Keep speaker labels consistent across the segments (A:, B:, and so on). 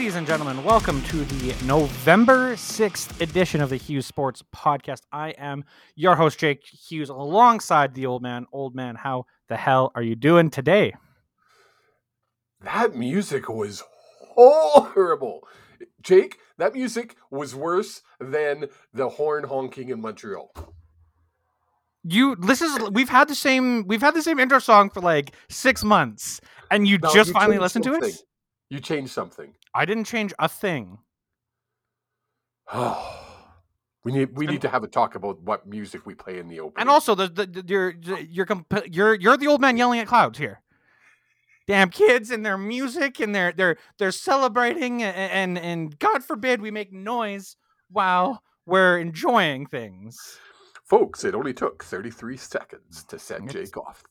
A: Ladies and gentlemen, welcome to the November 6th edition of the Hughes Sports Podcast. I am your host, Jake Hughes, alongside the old man. Old man, how the hell are you doing today?
B: That music was horrible. Jake, that music was worse than the horn honking in Montreal.
A: You this is we've had the same we've had the same intro song for like six months, and you
B: No,
A: just
B: you
A: finally listened to it.
B: You changed something.
A: I didn't change a thing.
B: we need we
A: And-
B: need to have a talk about what music we play in the open.
A: And also, the, the, the you're you're comp- you're you're the old man yelling at clouds here. Damn kids and their music and they're they're they're celebrating and and, and God forbid we make noise while we're enjoying things.
B: folks, it only took 33 seconds to set
A: It's-
B: Jake off.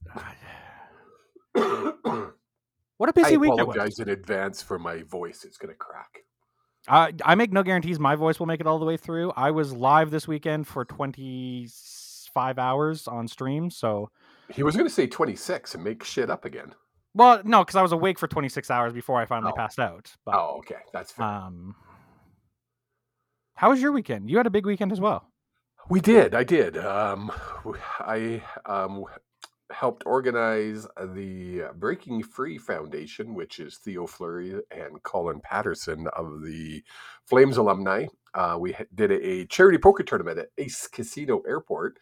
A: What a busy week it was.
B: apologize in advance for my voice. It's gonna crack.
A: I I make no guarantees my voice will make it all the way through. I was live this weekend for 25 hours on stream, so
B: He was gonna say 26 and make shit up again.
A: well, no, because I was awake for 26 hours before I finally
B: Oh.
A: passed out. But
B: Oh, okay, that's fair.
A: um, how was your weekend? You had a big weekend as well.
B: We did. I did. Um, I um, helped organize the Breaking Free Foundation, which is Theo Fleury and Colin Patterson of the Flames alumni. Uh, we did a, charity poker tournament at Ace Casino Airport,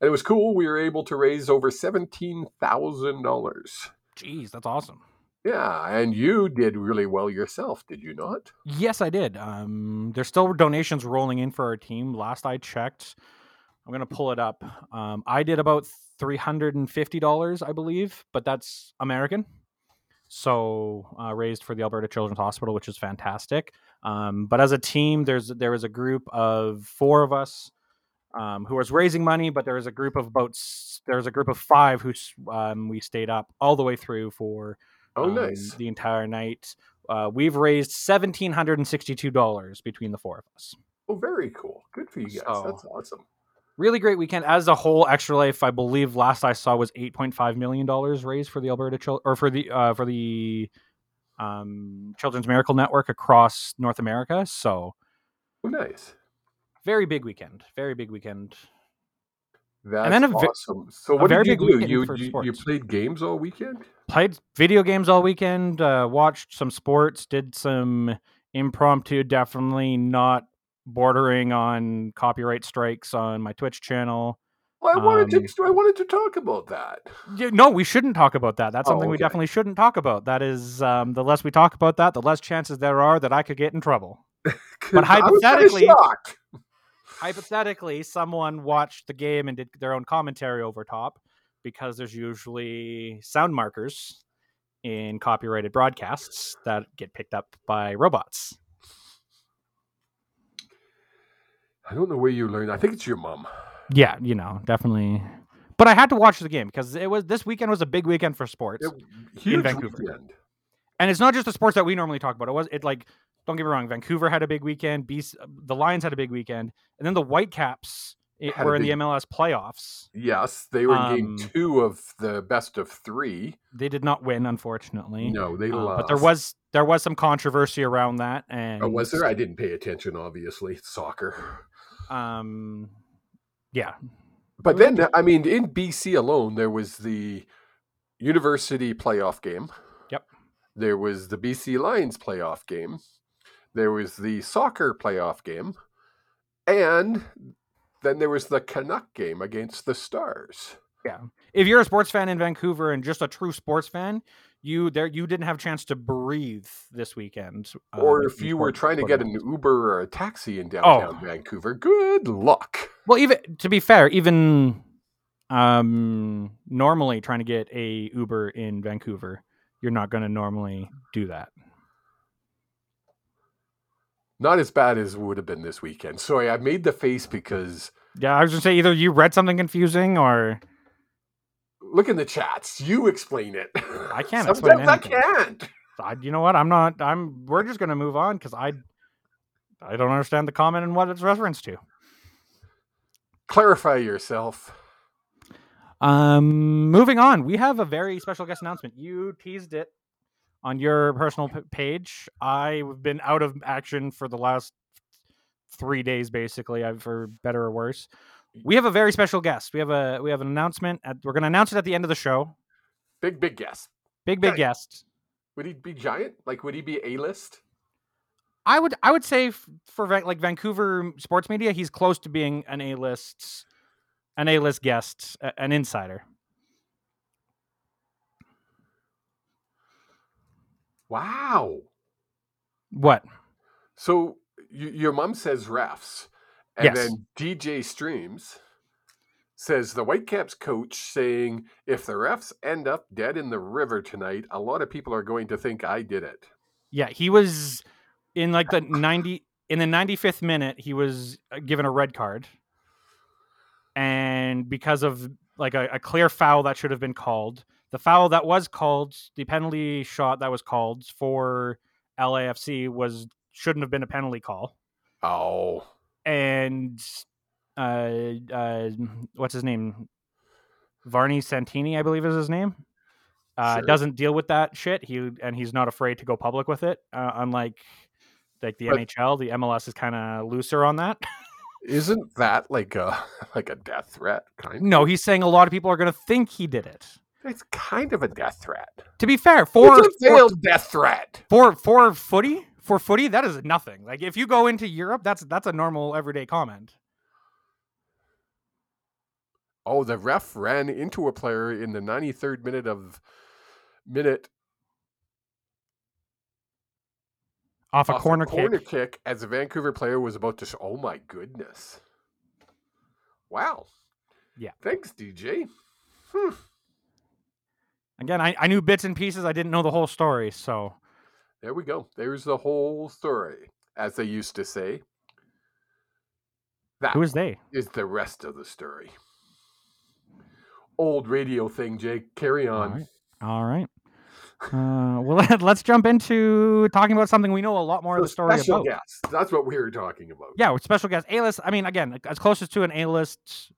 B: and it was cool. We were able to raise over seventeen thousand dollars.
A: Jeez, that's awesome.
B: Yeah, and you did really well yourself, did you not?
A: Yes, I did. Um, there's still donations rolling in for our team. Last I checked, I'm gonna pull it up. Um, I did about three hundred and fifty dollars, I believe, but that's American. So uh, raised for the Alberta Children's Hospital, which is fantastic. Um, but as a team, there's there was a group of four of us um, who was raising money, but there was a group of about there was a group of five who um, we stayed up all the way through for
B: Oh,
A: um,
B: nice.
A: the entire night. Uh, we've raised seventeen hundred and sixty-two dollars between the four of us.
B: Oh, very cool. Good for you guys.
A: So-
B: That's awesome.
A: Really great weekend. As a whole, Extra Life, I believe, last I saw was eight point five million dollars raised for the Alberta Chil- or for the uh, for the um, Children's Miracle Network across North America. So
B: Oh, nice.
A: very big weekend. Very big weekend.
B: That's
A: then a
B: awesome. So what did you do? You, you you played games all weekend?
A: Played video games all weekend. Uh, watched some sports. Did some impromptu. Definitely not bordering on copyright strikes on my Twitch channel.
B: Well, I wanted
A: Um,
B: to. I wanted to talk about that.
A: Yeah, no, we shouldn't talk about that. That's
B: Oh,
A: something we
B: okay.
A: definitely shouldn't talk about. That is, um, the less we talk about that, the less chances there are that I could get in trouble. But
B: I was kinda
A: hypothetically- Hypothetically, someone watched the game and did their own commentary over top because there's usually sound markers in copyrighted broadcasts that get picked up by robots.
B: I don't know where you learned. I think it's your mom.
A: Yeah, you know, definitely. But I had to watch the game because it was this weekend was a big weekend for sports.
B: It, huge
A: Vancouver.
B: weekend.
A: and it's not just the sports that we normally talk about. It was it like don't get me wrong, Vancouver had a big weekend. BC, the Lions had a big weekend, and then the Whitecaps it, were in the MLS playoffs.
B: Yes, they were in game
A: Um,
B: two of the best of three.
A: They did not win, unfortunately.
B: No, they
A: Uh,
B: lost.
A: but there was there was some controversy around that, and
B: Oh, was there? I didn't pay attention. Obviously, It's soccer.
A: Um, yeah,
B: But then, I mean, in BC alone, there was the university playoff game.
A: Yep.
B: There was the BC Lions playoff game. There was the soccer playoff game. And then there was the Canuck game against the Stars.
A: yeah. If you're a sports fan in Vancouver and just a true sports fan, you there you didn't have a chance to breathe this weekend.
B: or
A: with
B: if you were trying to get an. Uber or a taxi in downtown Vancouver, good luck.
A: Well, even to be fair, even um normally trying to get a Uber in Vancouver, you're not going to normally do that.
B: Not as bad as it would have been this weekend. Sorry, I made the face because
A: Yeah, I was going to say either you read something confusing or
B: look in the chats. You explain it.
A: I can't explain
B: Sometimes I can't.
A: I, you know what? I'm not. I'm. We're just going to move on because I, I don't understand the comment and what it's referenced to.
B: Clarify yourself.
A: Um, moving on, we have a very special guest announcement. You teased it on your personal p- page. I've been out of action for the last three days, basically, uh, for better or worse. We have a very special guest. We have a we have an announcement. At, we're going to announce it at the end of the show.
B: Big big guest.
A: Big big
B: Okay.
A: guest.
B: Would he be giant? Like would he be A list?
A: I would I would say for like Vancouver sports media, he's close to being an A list, an A list guest, an insider.
B: Wow.
A: What?
B: So y- your mom says refs, and
A: Yes.
B: then DJ Streams says the Whitecaps coach saying if the refs end up dead in the river tonight, a lot of people are going to think I did it.
A: Yeah, he was in like the ninety in the ninety fifth minute. He was uh, given a red card, and because of like a, a clear foul that should have been called, the foul that was called, the penalty shot that was called for LAFC was shouldn't have been a penalty call.
B: Oh,
A: and uh, uh, what's his name? Varney Santini, I believe is his name. Uh,
B: Sure.
A: Doesn't deal with that shit. He and he's not afraid to go public with it. Uh, unlike like the
B: But-
A: NHL, the MLS is kind of looser on that.
B: isn't that like a like a death threat? Kind.
A: no, he's saying a lot of people are going to think he did it.
B: It's kind of a death threat.
A: To be fair, for
B: it's a
A: for,
B: failed death threat.
A: for for footy, for footy, that is nothing. Like if you go into Europe, that's that's a normal everyday comment.
B: Oh, the ref ran into a player in the 93rd minute of minute
A: Off a
B: off
A: corner,
B: corner
A: kick.
B: kick as a Vancouver player was about to. Sh- oh my goodness! Wow.
A: Yeah.
B: Thanks, DJ. Hmm.
A: Again, I, I knew bits and pieces. I didn't know the whole story. So
B: There we go. There's the whole story, as they used to say. That
A: who is they?
B: is the rest of the story. Old radio thing, Jake. Carry on.
A: All right. All right. Uh, well, let- let's jump into talking about something we know a lot more of the story
B: special
A: about.
B: guest. That's what we were talking about.
A: Yeah, with special guest A list. I mean, again, as closest to an A list.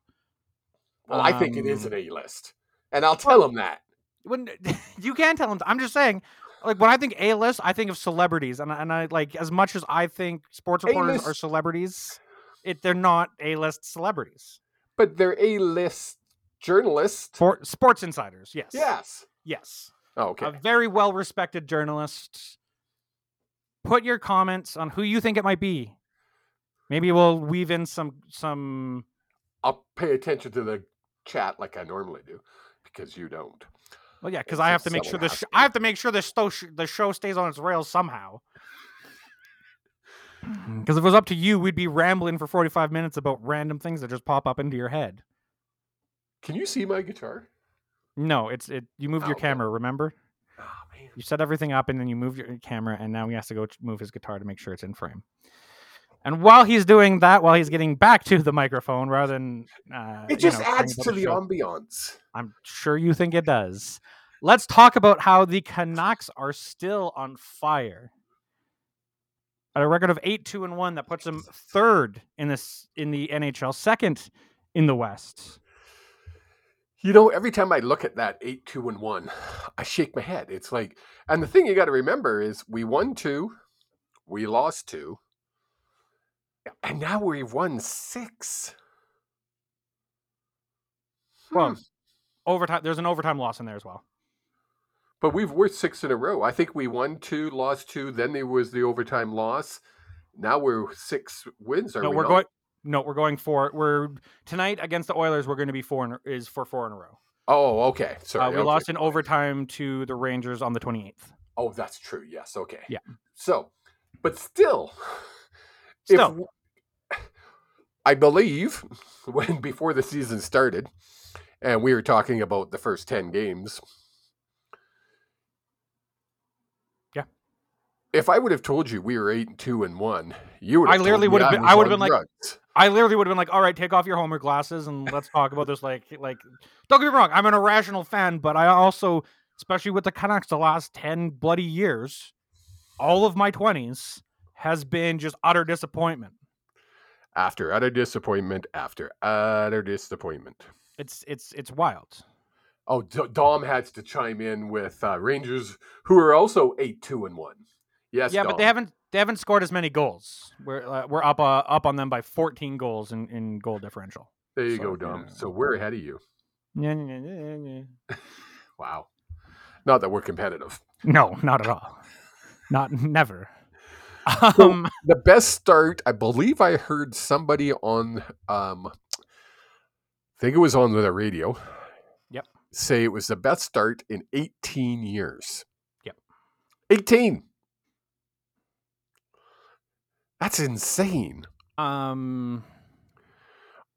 B: Well, I think it is
A: Um,
B: an A list, and I'll tell him that.
A: When you can tell them, I'm just saying. Like when I think A list, I think of celebrities, and I- and I like as much as I think sports reporters are
B: A-list-
A: celebrities, it they're not A list celebrities.
B: But they're A list journalists.
A: For sports insiders, yes,
B: Yes.
A: yes.
B: Oh, okay.
A: a very well respected journalist. Put your comments on who you think it might be. Maybe we'll weave in some some.
B: I'll pay attention to the chat like I normally do, because you don't.
A: Well, yeah, because I have to make sure
B: someone
A: the sh- I have to make sure the sto- sh- the show stays on its rails somehow. Mm-hmm. Because if it was up to you, we'd be rambling for forty five minutes about random things that just pop up into your head.
B: Can you see my guitar?
A: No, it's it. You moved your
B: Oh,
A: camera. Remember,
B: Oh man.
A: you set everything up, and then you move your camera, and now he has to go move his guitar to make sure it's in frame. And while he's doing that, while he's getting back to the microphone, rather than uh,
B: It
A: you
B: just
A: know,
B: adds to the
A: show-
B: ambiance.
A: I'm sure you think it does. Let's talk about how the Canucks are still on fire. At a record of eight, two, and one, that puts them third in this in the NHL, second in the West.
B: You know, every time I look at that eight, two, and one, I shake my head. It's like, and the thing you got to remember is we won two, we lost two, and now we've won six.
A: Well,
B: Hmm.
A: overtime. There's an overtime loss in there as well.
B: But we've worked six in a row. I think we won two, lost two. Then there was the overtime loss. Now we're six wins. Are
A: no,
B: we
A: we're
B: not?
A: going. No, we're going for we're tonight against the Oilers. We're going to be four in, is for four in a row.
B: Oh, okay. Sorry.
A: Uh, we
B: okay.
A: lost in overtime to the Rangers on the 28th.
B: Oh, that's true. Yes. Okay.
A: Yeah.
B: So, but still,
A: Still.
B: I believe when before the season started, and we were talking about the first ten games.
A: Yeah.
B: If I would have told you we were eight and two and one, you would.
A: I literally would have been- I would have been like-. I literally would have been like, "All right, take off your Homer glasses and let's talk about this." Like, like, don't get me wrong, I'm an irrational fan, but I also, especially with the Canucks, the last ten bloody years, all of my twenties has been just utter disappointment.
B: After utter disappointment after utter disappointment.
A: It's it's it's wild.
B: Oh, D- Dom had to chime in with uh, Rangers, who are also eight two and one. Yes,
A: yeah,
B: Dom.
A: but they haven't they haven't scored as many goals. We're uh, we're up uh, up on them by 14 goals in, in goal differential.
B: There you
A: so,
B: go, Dom.
A: yeah.
B: So we're ahead of you.
A: Yeah, yeah, yeah, yeah.
B: Wow. Not that we're competitive.
A: No, not at all. Not never.
B: So-
A: Um,
B: The best start, I believe I heard somebody on um I think it was on the radio.
A: Yep.
B: Say it was the best start in 18 years.
A: Yep.
B: 18. That's insane.
A: um,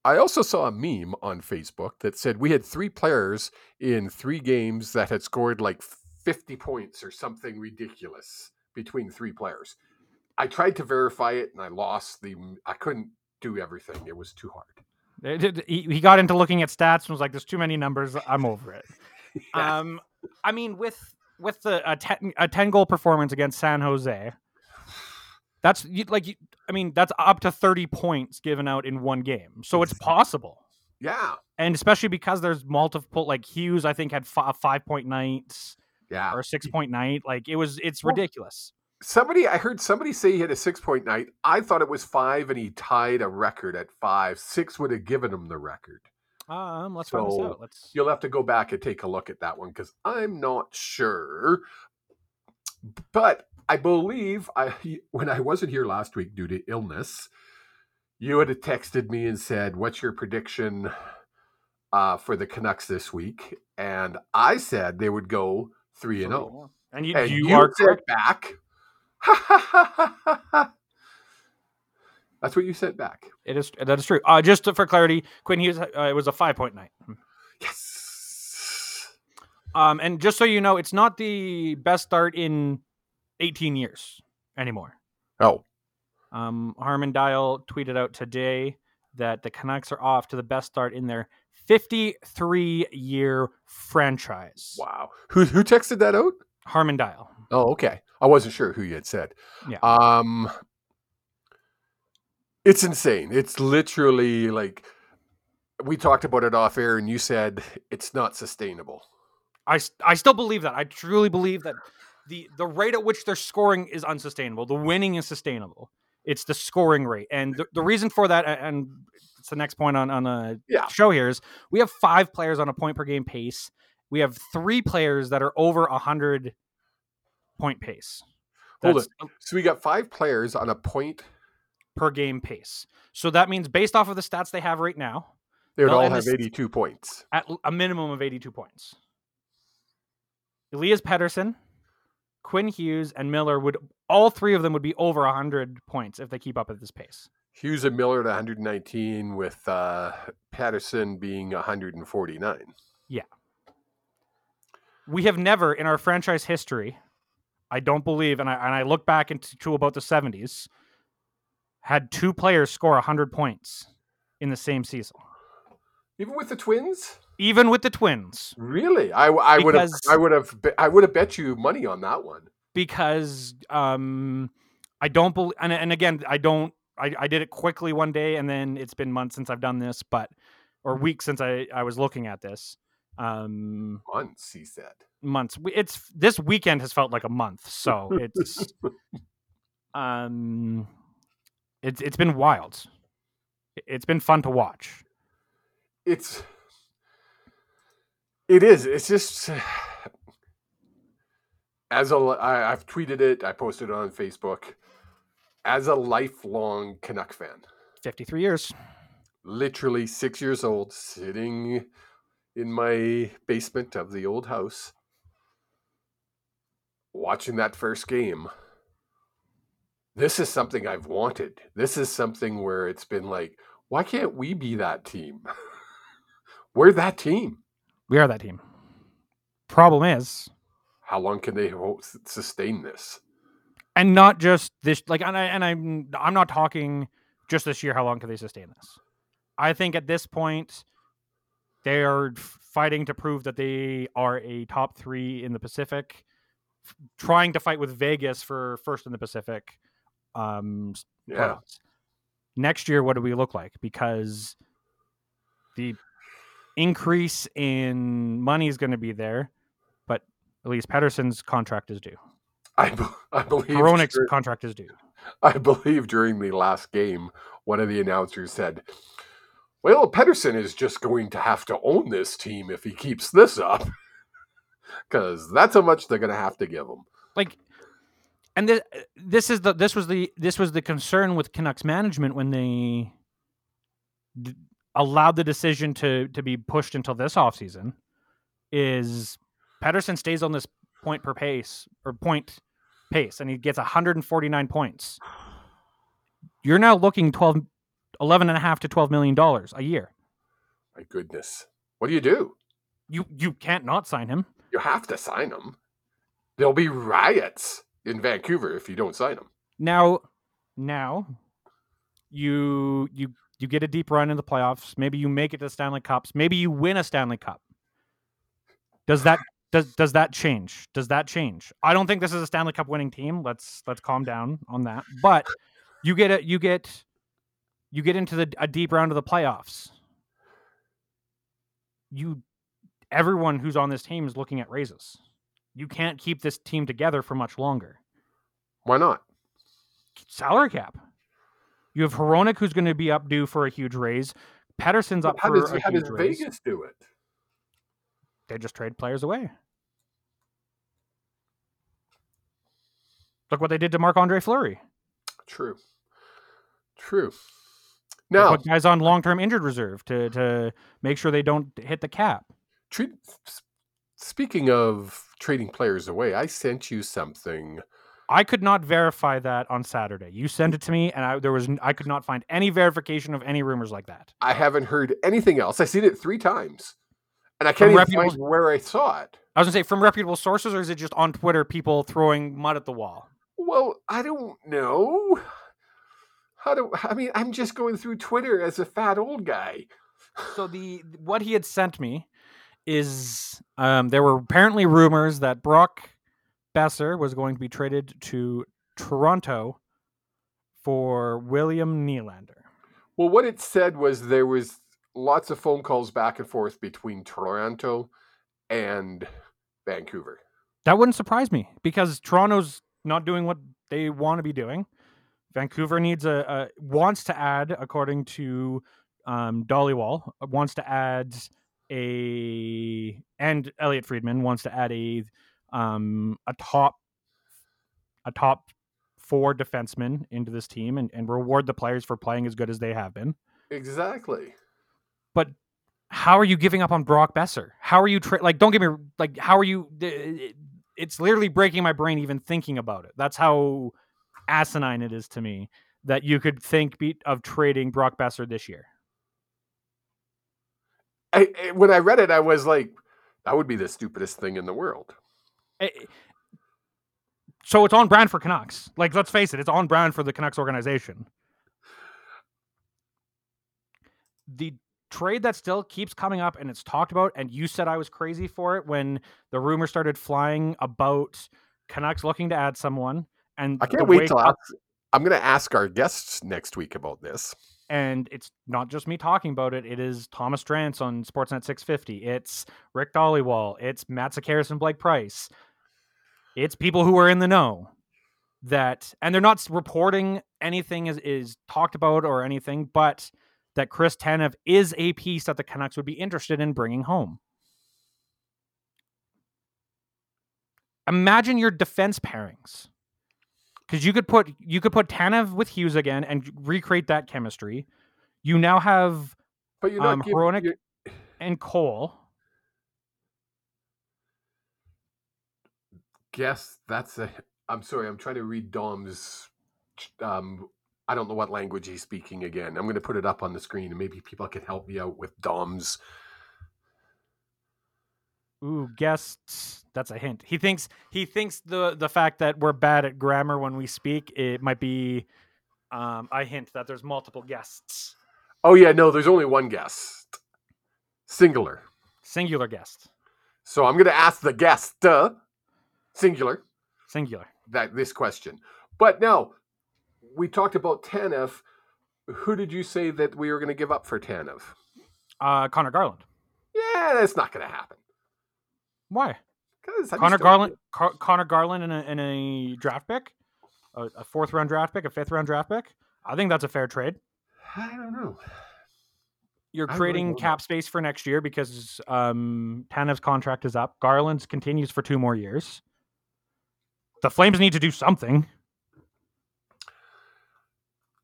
B: I also saw a meme on Facebook that said we had three players in three games that had scored like 50 points or something ridiculous between three players. I tried to verify it and I lost the. I couldn't do everything. It was too hard.
A: it- it- he, he got into looking at stats and was like, "There's too many numbers. I'm over it."
B: Yeah.
A: Um, I mean, with with the a ten, a 10 goal performance against San Jose, that's you- like, you- I mean, that's up to 30 points given out in one game. So it's possible.
B: yeah.
A: And especially because there's multiple, like Hughes, I think had fi- five point nights
B: Yeah.
A: or six point night. Like it was, it's
B: Well,
A: ridiculous.
B: Somebody, I heard somebody say he had a six point night. I thought it was five and he tied a record at five. Six would have given him the record.
A: Um, let's find this out. Let's.
B: You'll have to go back and take a look at that one because I'm not sure. But I believe I when I wasn't here last week due to illness, you had texted me and said, "What's your prediction uh, for the Canucks this week?" And I said they would go three and zero.
A: And you,
B: And
A: you,
B: you,
A: are correct.
B: back. That's what you said back.
A: It is that is true. Uh, just for clarity, Quinn Hughes, uh, it was a five point night.
B: Yes.
A: Um, and just so you know, it's not the best start in 18 years anymore.
B: Oh,
A: Um, Harman Dayal tweeted out today that the Canucks are off to the best start in their 53 year franchise.
B: wow. Who who texted that out?
A: Harman Dayal.
B: Oh, okay. I wasn't sure who you had said.
A: Yeah.
B: Um it's insane. It's literally like we talked about it off air and you said it's not sustainable.
A: I, I still believe that. I truly believe that the the rate at which they're scoring is unsustainable. The winning is sustainable. It's the scoring rate, and the, the reason for that, and it's the next point on on the
B: Yeah.
A: show here is we have five players on a point per game pace. We have three players that are over a hundred point pace.
B: Hold
A: That's
B: So we got five players on a
A: per game pace. So that means based off of the stats they have right now,
B: They would all have
A: this-
B: 82 points.
A: at a minimum of 82 points. Elias Pettersson, Quinn Hughes, and Miller would all three of them would be over 100 points if they keep up at this pace.
B: Hughes and Miller at 119 with uh Pettersson being 149. Yeah.
A: We have never in our franchise history, I don't believe, and I and I look back into to about the 70s, had two players score 100 points in the same season.
B: Even with the Twins?
A: Even with the Twins.
B: Really? I, I would have I would have I would have bet you money on that one.
A: because um I don't believe and, and again I don't I, I did it quickly one day and then it's been months since I've done this but or weeks since I I was looking at this um
B: Months, he said.
A: months it's this weekend has felt like a month so it's um it's it's been wild it's been fun to watch
B: It's it is. It's just as a I, I've tweeted it. I posted it on Facebook. As a lifelong Canuck fan,
A: 53 years
B: literally six years old, sitting in my basement of the old house, watching that first game. This is something I've wanted. This is something where it's been like, why can't we be that team? We're that team.
A: we are that team problem is
B: How long can they sustain this?
A: and not just this like and, I, and i'm i'm not talking just this year how long can they sustain this i think at this point they are fighting to prove that they are a top three in the pacific f- trying to fight with vegas for first in the pacific um
B: Yeah.
A: playoffs. next year what do we look like because the increase in money is going to be there, but at least Pettersson's contract is due.
B: I, be- I believe dur-
A: contract is due.
B: I believe during the last game, one of the announcers said, "Well, Pettersson is just going to have to own this team if he keeps this up, because that's how much they're going to have to give him."
A: Like, and this this is the this was the this was the concern with Canucks management when they d- allowed the decision to to be pushed until this offseason is Pettersson stays on this point per pace or point pace and he gets 149 points. You're now looking 12 11 and a half to 12 million dollars a year.
B: My goodness, what do you do?
A: You you can't not sign him.
B: You have to sign him. There'll be riots in Vancouver if you don't sign him.
A: Now, now, you you you get a deep run in the playoffs. Maybe you make it to the Stanley Cups. Maybe you win a Stanley Cup. Does that does does that change? Does that change? I don't think this is a Stanley Cup winning team. Let's let's calm down on that. But you get a you get you get into the a deep round of the playoffs. You everyone who's on this team is looking at raises. You can't keep this team together for much longer
B: Why not?
A: salary cap. You have Hronek, who's going to be up due for a huge raise. Pettersson's up
B: how
A: for
B: does,
A: a
B: how
A: huge
B: does
A: raise.
B: Vegas do it?
A: They just trade players away. Look what they did to Marc Andre Fleury.
B: True. True. Now,
A: put guys on long term injured reserve to to make sure they don't hit the cap.
B: treat, speaking of trading players away, I sent you something.
A: I could not verify that on Saturday. You sent it to me, and I there was I could not find any verification of any rumors like that.
B: I haven't heard anything else. I seen it three times, and I can't
A: From
B: even find where I saw it.
A: I was gonna say from reputable sources, or is it just on Twitter people throwing mud at the wall?
B: Well, I don't know. How do I mean? I'm just going through Twitter as a fat old guy.
A: so the what he had sent me is um, there were apparently rumors that Brock Boeser was going to be traded to Toronto for William Nylander.
B: Well, what it said was there was lots of phone calls back and forth between Toronto and Vancouver.
A: That wouldn't surprise me because Toronto's not doing what they want to be doing. Vancouver needs a, a wants to add, according to um, Dhaliwal, uh, wants to add a and Elliotte Friedman wants to add a um, a top a top four defenseman into this team and, and reward the players for playing as good as they have been.
B: Exactly.
A: But how are you giving up on Brock Boeser? How are you tra- like? Don't get me like. How are you? It's literally breaking my brain even thinking about it. That's how asinine it is to me that you could think of trading Brock Boeser this year.
B: I, when I read it, I was like, that would be the stupidest thing in the world.
A: So it's on brand for Canucks. Like, let's face it, it's on brand for the Canucks organization. The trade that still keeps coming up and it's talked about, and you said I was crazy for it when the rumor started flying about Canucks looking to add someone. And
B: I can't wait till I, I'm going to ask our guests next week about this.
A: and it's not just me talking about it. It is Thomas Drance on Sportsnet 650. It's Rick Dhaliwal. It's Matt Sekeres and Blake Price. It's people who are in the know that, and they're not reporting anything is, is talked about or anything, but that Chris Tanev is a piece that the Canucks would be interested in bringing home. Imagine your defense pairings because you could put you could put Tanev with Hughes again and recreate that chemistry. You now have
B: But you're not
A: Um,
B: giving, you're-
A: and Cole.
B: guess that's a. I'm sorry. I'm trying to read Dom's. Um, I don't know what language he's speaking again. I'm going to put it up on the screen, and maybe people can help me out with Dom's.
A: Ooh, guests. That's a hint. He thinks he thinks the the fact that we're bad at grammar when we speak it might be um, a hint that there's multiple guests,
B: Oh yeah, no. There's only one guest, singular.
A: singular guest,
B: So I'm going to ask the guest, uh, singular,
A: singular.
B: that this question. But now, we talked about Tanev. Who did you say that we were going to give up for Tanev?
A: Uh, Conor Garland.
B: Yeah, that's not going to happen.
A: Why?
B: Because
A: Conor Garland, Car- Conor Garland in a, in a draft pick, a, a fourth round draft pick, a fifth round draft pick. I think that's a fair trade.
B: I don't know.
A: You're
B: I really
A: creating cap space for next year because um, Tanev's contract is up. Garland's continues for two more years. The Flames need to do something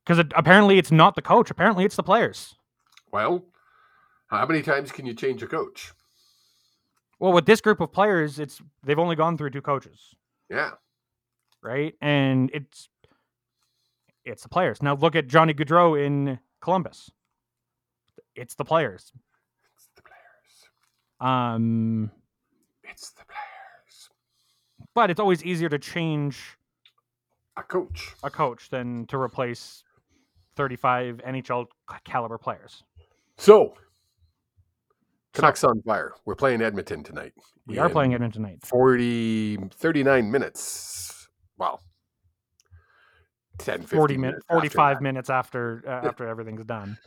A: because it, apparently it's not the coach. Apparently it's the players.
B: Well, how many times can you change a coach?
A: Well, with this group of players, it's they've only gone through two coaches.
B: Yeah.
A: right? And it's it's the players. Now look at Johnny Gaudreau in Columbus. It's the players.
B: It's the players.
A: Um,
B: It's the players.
A: but it's always easier to change
B: A coach.
A: a coach than to replace 35 NHL caliber players.
B: So, Canucks on fire. We're playing Edmonton tonight.
A: We are playing Edmonton tonight.
B: 40, 39 minutes. Well, 10, 15
A: 40 minutes,
B: minutes. after
A: 45 minutes after uh, after everything's done.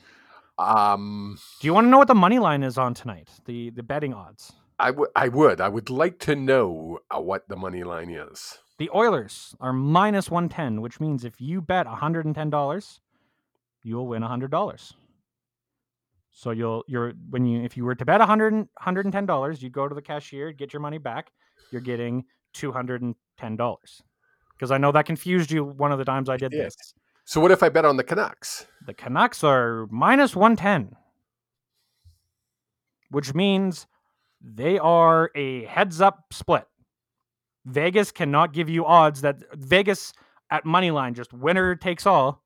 B: Um,
A: Do you want to know what the money line is on tonight? The the betting odds.
B: I would. I would. I would like to know uh, what the money line is.
A: The Oilers are minus 110, which means if you bet $110, you'll win $100. So you'll you're when you if you were to bet 100 $110, you go to the cashier, get your money back, you're getting $210. Because I know that confused you one of the times I did this.
B: So, what if I bet on the Canucks?
A: The Canucks are minus 110, which means they are a heads up split. Vegas cannot give you odds that Vegas at money line just winner takes all.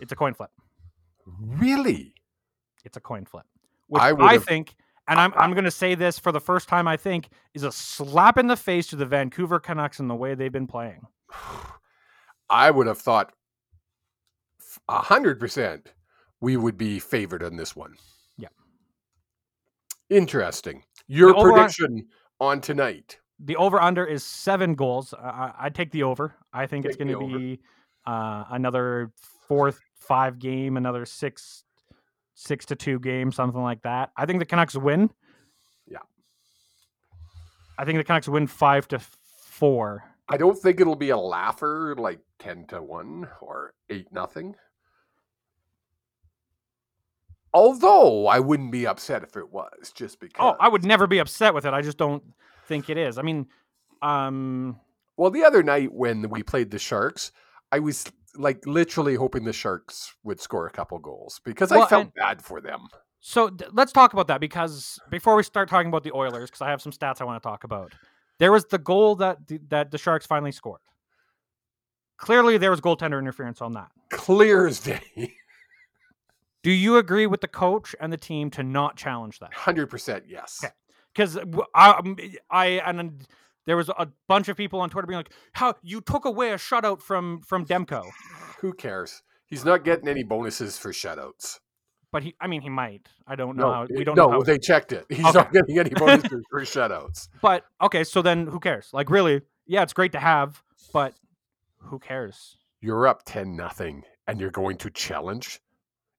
A: It's a coin flip.
B: Really?
A: It's a coin flip. Which
B: I
A: I, think, and I'm, I'm going to say this for the first time, I think, is a slap in the face to the Vancouver Canucks and the way they've been playing.
B: I would have thought a hundred percent we would be favored on this one.
A: Yeah.
B: Interesting. Your
A: over-
B: prediction on tonight.
A: the over under is seven goals. I, take the over. I think it's going to be uh, another fourth five game, another six six to two game, something like that. I think the Canucks win.
B: Yeah.
A: I think the Canucks win five to four.
B: I don't think it'll be a laugher like ten to one or eight nothing. Although I wouldn't be upset if it was, just because.
A: Oh, I would never be upset with it. I just don't think it is. I mean, um,
B: Well, the other night when we played the Sharks, I was like literally hoping the Sharks would score a couple goals because I felt
A: and-
B: bad for them.
A: So d- let's talk about that because before we start talking about the Oilers, because I have some stats I want to talk about. There was the goal that the, that the Sharks finally scored. Clearly, there was goaltender interference on that.
B: Clear as day.
A: Do you agree with the coach and the team to not challenge that?
B: Hundred percent, yes.
A: Okay. Because I, um, I and there was a bunch of people on Twitter being like, "How you took away a shutout from from Demko?"
B: Who cares? He's not getting any bonuses for shutouts.
A: But he, I mean, he might. I don't know.
B: No,
A: how, we don't
B: no,
A: know. How,
B: they checked it. He's
A: Okay.
B: not getting any bonuses for shutouts.
A: but okay, so then who cares? Like, really? Yeah, it's great to have, but who cares?
B: You're up ten nothing, and you're going to challenge.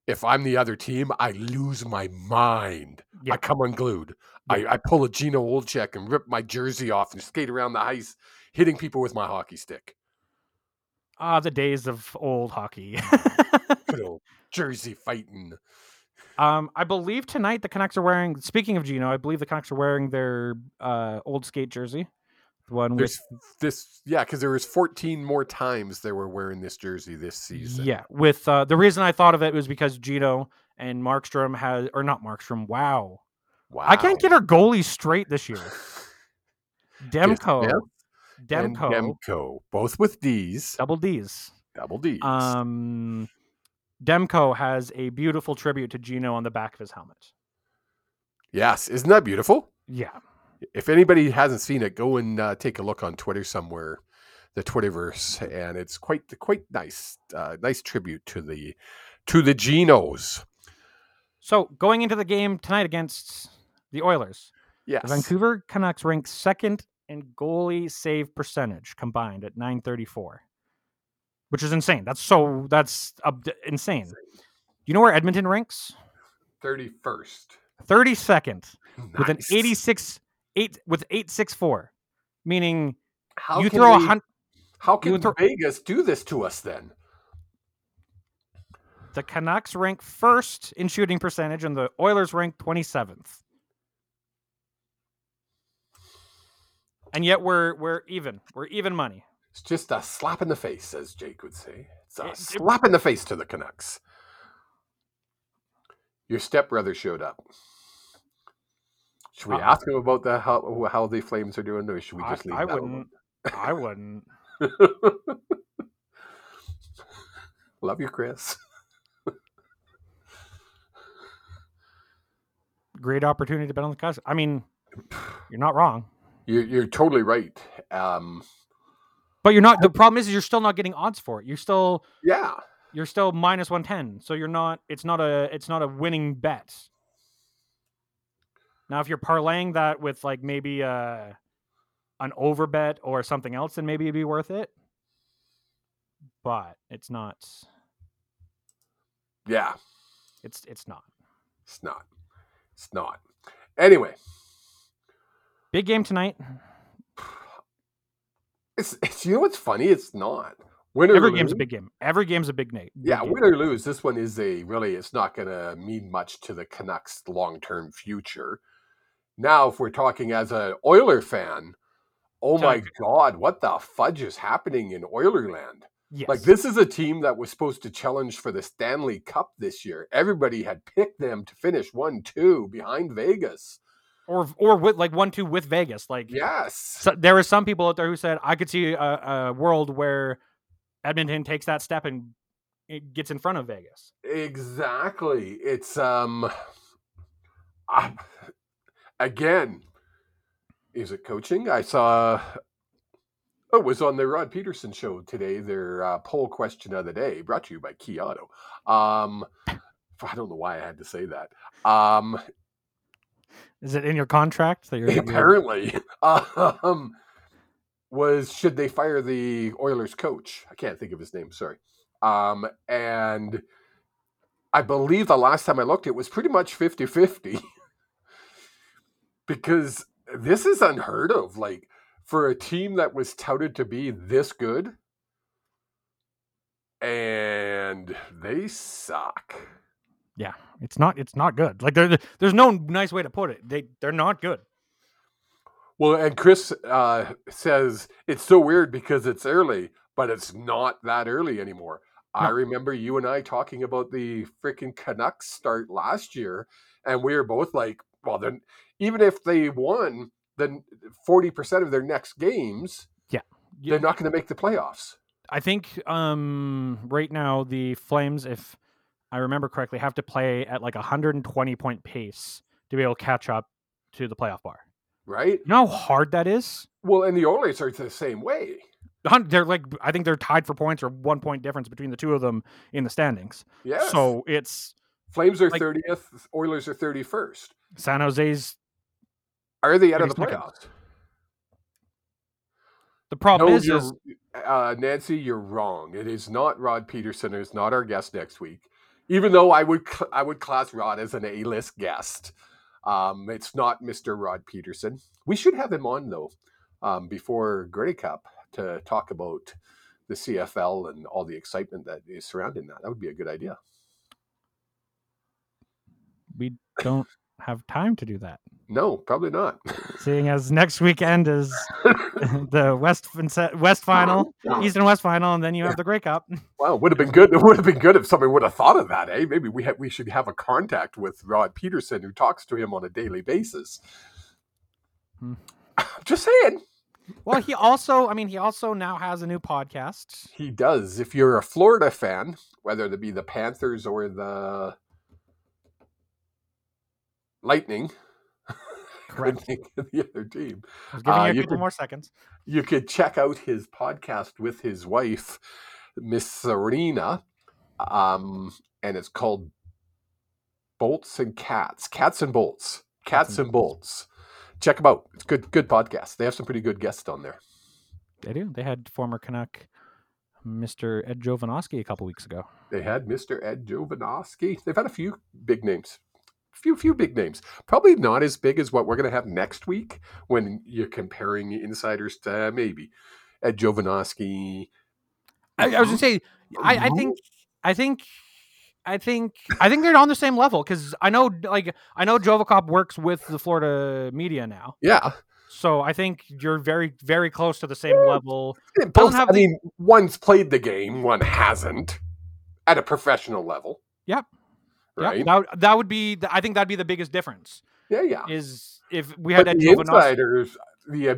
B: If I'm the other team, I lose my mind.
A: Yeah.
B: I come unglued. I, I pull a Gino Odjick and rip my jersey off and skate around the ice, hitting people with my hockey stick.
A: Ah, the days of old hockey.
B: Good old jersey fighting.
A: um, I believe tonight the Canucks are wearing. Speaking of Gino, I believe the Canucks are wearing their uh, old skate jersey, one with
B: this, yeah, because there was 14 more times they were wearing this jersey this season.
A: Yeah, with uh, the reason I thought of it was because Gino and Markstrom has, or not Markstrom. Wow,
B: wow.
A: I can't get our goalies straight this year. Demko, Demko,
B: Demko, both with D's,
A: double D's.
B: double D's.
A: Um, Demko has a beautiful tribute to Gino on the back of his helmet.
B: yes, isn't that beautiful?
A: Yeah,
B: If anybody hasn't seen it, go and uh, take a look on Twitter somewhere, the Twitterverse, and it's quite quite nice, uh, nice tribute to the to the Genos.
A: So going into the game tonight against the Oilers,
B: Yes,
A: the Vancouver Canucks rank second in goalie save percentage combined at 934, which is insane. That's so that's up, insane. You know where Edmonton ranks?
B: thirty first.
A: 32nd with an 86 eight with 864, meaning
B: How
A: you throw a
B: they-
A: hun-
B: How can
A: throw-
B: Vegas do this to us then?
A: the Canucks rank first in shooting percentage and the Oilers rank 27th. And yet we're we're even. We're even money.
B: It's just a slap in the face, as Jake would say. It's a
A: It- it-
B: slap in the face to the Canucks. Your stepbrother showed up. Should we
A: Uh-uh.
B: ask him about the how how the Flames are doing, or should we
A: I-
B: just leave
A: I wouldn't. I wouldn't.
B: Love you, Chris.
A: Great opportunity to bet on the Canucks. I mean, you're not wrong.
B: You're, you're totally right. Um,
A: But you're not the problem is, is you're still not getting odds for it. You're still
B: yeah,
A: you're still minus 110. So you're not it's not a it's not a winning bet. Now if you're parlaying that with like maybe uh an over bet or something else then maybe it'd be worth it. But it's not
B: yeah.
A: it's it's not.
B: It's not. It's not. Anyway,
A: Big game tonight.
B: it's, it's you know what's funny? It's not. Win or
A: Every game's a big game. Every game's a big night.
B: Yeah, win or lose, this one is a really. It's not going to mean much to the Canucks' long-term future. Now, if we're talking as an Oiler fan, oh my. God, what the fudge is happening in Oilerland?
A: Yes.
B: Like this is a team that was supposed to challenge for the Stanley Cup this year. Everybody had picked them to finish one-two behind Vegas.
A: or or with like one two with Vegas. Like
B: Yes,
A: so there were some people out there who said I could see a, a world where Edmonton takes that step and it gets in front of Vegas.
B: Exactly. It's um I- again, is it coaching? I saw oh, it was on the Rod Pedersen show today, their uh, poll question of the day, brought to you by Key Auto. Um I don't know why I had to say that. Um
A: Is it in your contract that you're,
B: apparently um was should they fire the Oilers coach? I can't think of his name, sorry. Um and I believe the last time I looked it was pretty much 50-50. because this is unheard of like for a team that was touted to be this good and they suck.
A: yeah, it's not it's not good. Like there there's no nice way to put it. They they're not good.
B: Well, and Chris uh, says it's so weird because it's early, but it's not that early anymore. I remember you and I talking about the freaking Canucks start last year, and we were both like, well, then even if they won, then 40% of their next games,
A: yeah,
B: they're not going to make the playoffs.
A: I think um right now the Flames, if I remember correctly, have to play at like a 120 point pace to be able to catch up to the playoff bar.
B: Right?
A: You know how hard that is?
B: Well, and the Oilers are the same way.
A: They're like I think they're tied for points or one point difference between the two of them in the standings.
B: Yeah.
A: So it's
B: Flames are
A: like-
B: 30th, Oilers are 31st.
A: San Jose's.
B: Are they out of the playoffs?
A: The problem
B: No,
A: is, is
B: uh, Nancy, you're wrong. It is not Rod Pedersen. It's not our guest next week. Even though I would cl- I would class Rod as an A-list guest. Um, it's not Mr. Rod Pedersen. We should have him on though um, before Grey Cup to talk about the CFL and all the excitement that is surrounding that. That would be a good idea.
A: We don't have time to do that.
B: No, probably not.
A: Seeing as next weekend is the West West final, East and West final, and then you have the Grey Cup.
B: Wow, would have been good. It would have been good if somebody would have thought of that, eh? Maybe we have we should have a contact with Rod Pedersen who talks to him on a daily basis.
A: Hmm.
B: Just saying.
A: Well, he also, I mean, he also now has a new podcast.
B: He does. If you're a Florida fan, whether it be the Panthers or the Lightning,
A: Correct.
B: the other team.
A: I was giving
B: Uh,
A: you a couple
B: could-
A: more seconds.
B: You could check out his podcast with his wife, Miss Serena, um, and it's called Bolts and Cats, Cats and Bolts, Cats and Bolts. Check them out. It's good, good podcast. They have some pretty good guests on there.
A: They do. They had former Canuck, Mr. Ed Jovanovski, a couple weeks ago.
B: They had Mr. Ed Jovanovski. They've had a few big names. Few few big names. Probably not as big as what we're going to have next week when you're comparing insiders to uh, maybe Ed Jovanovski.
A: I, I was gonna say, I, I think, I think, I think, I think they're on the same level because I know, like, I know Jovocop works with the Florida media now,
B: Yeah,
A: so I think you're very, very close to the same
B: Yeah.
A: level.
B: both.
A: have
B: I
A: the-
B: mean, one's played the game, one hasn't at a professional level.
A: Yep.
B: Right.
A: Yeah, that, would- that would be. The, I think that'd be the biggest difference.
B: Yeah, yeah.
A: Is if we had
B: But the insiders, the uh,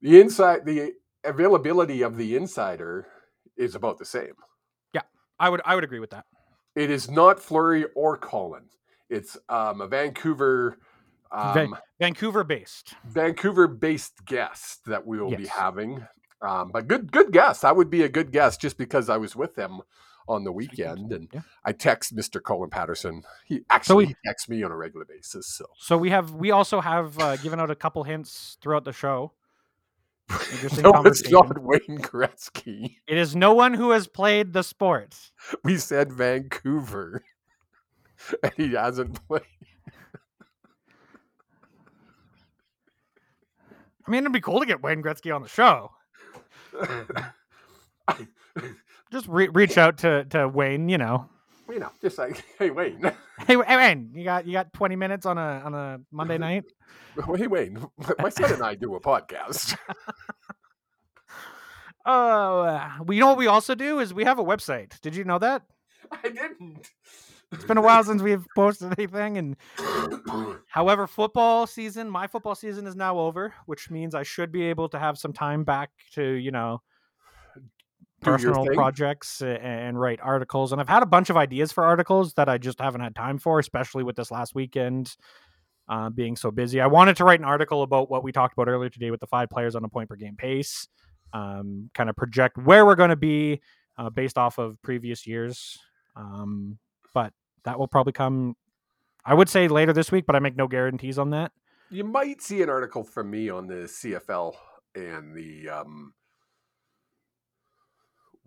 B: the inside, the availability of the insider is about the same.
A: Yeah, I would, I would agree with that.
B: It is not Flurry or Colin. It's um, a Vancouver, um,
A: Van- Vancouver based.
B: Vancouver-based guest that we will be having. Um, but good, good guess. That would be a good guess, just because I was with them on the weekend, and
A: Yeah.
B: I text Mr. Colin Patterson. He actually
A: we-
B: he texts me on a regular basis. So
A: So we have, we also have uh, given out a couple hints throughout the show. Interesting
B: no, it's
A: conversation.
B: not Wayne Gretzky.
A: It is no one who has played the sport.
B: We said Vancouver, and he hasn't played.
A: I mean, it'd be cool to get Wayne Gretzky on the show. Just re- reach out to, to Wayne. You know,
B: you know, just like, hey Wayne,
A: hey, hey, Wayne, you got you got twenty minutes on a on a Monday night.
B: hey Wayne, my son and I do a podcast.
A: Oh, uh, well, you know what we also do is we have a website. Did you know that?
B: I didn't.
A: It's been a while since we've posted anything, and however, football season, my football season is now over, which means I should be able to have some time back to you know personal projects and write articles. And I've had a bunch of ideas for articles that I just haven't had time for, especially with this last weekend uh, being so busy. I wanted to write an article about what we talked about earlier today with the five players on a point per game pace, um, kind of project where we're going to be uh, based off of previous years. Um, but that will probably come, I would say later this week, but I make no guarantees on that.
B: You might see an article from me on the CFL and the um,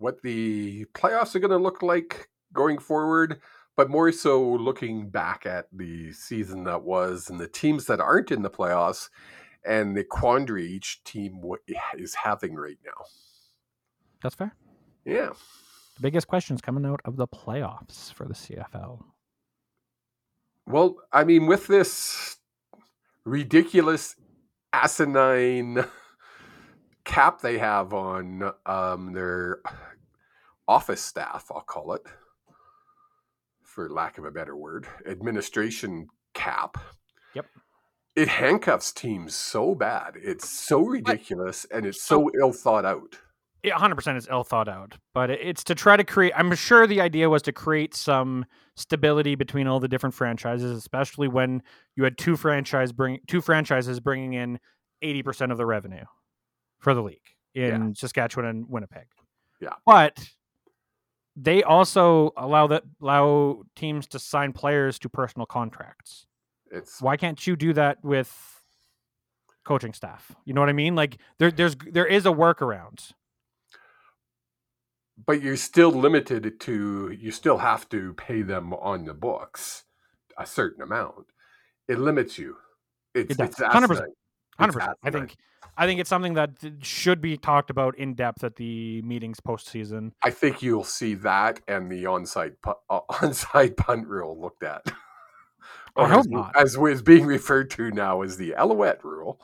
B: what the playoffs are going to look like going forward, but more so looking back at the season that was and the teams that aren't in the playoffs and the quandary each team is having right now.
A: That's fair.
B: Yeah.
A: The biggest questions coming out of the playoffs for the CFL.
B: Well, I mean, with this ridiculous, asinine cap they have on um, their office staff, I'll call it, for lack of a better word, administration cap.
A: Yep.
B: It handcuffs teams so bad. It's so ridiculous and it's so ill thought out.
A: it 100% is ill thought out but it's to try to create i'm sure the idea was to create some stability between all the different franchises especially when you had two franchise bring two franchises bringing in 80% of the revenue for the league in saskatchewan and winnipeg
B: Yeah.
A: but they also allow that allow teams to sign players to personal contracts
B: It's
A: why can't you do that with coaching staff you know what i mean like there, there's there is a workaround
B: but you're still limited to you still have to pay them on the books a certain amount it limits you it's,
A: It does.
B: it's
A: 100%.
B: asinine.
A: Hundred
B: It's
A: percent. I think I think it's something that should be talked about in depth at the meetings postseason.
B: i think you'll see that and the onside pu- uh, onside punt rule looked at
A: I hope
B: as,
A: not.
B: as was being referred to now as the alouette rule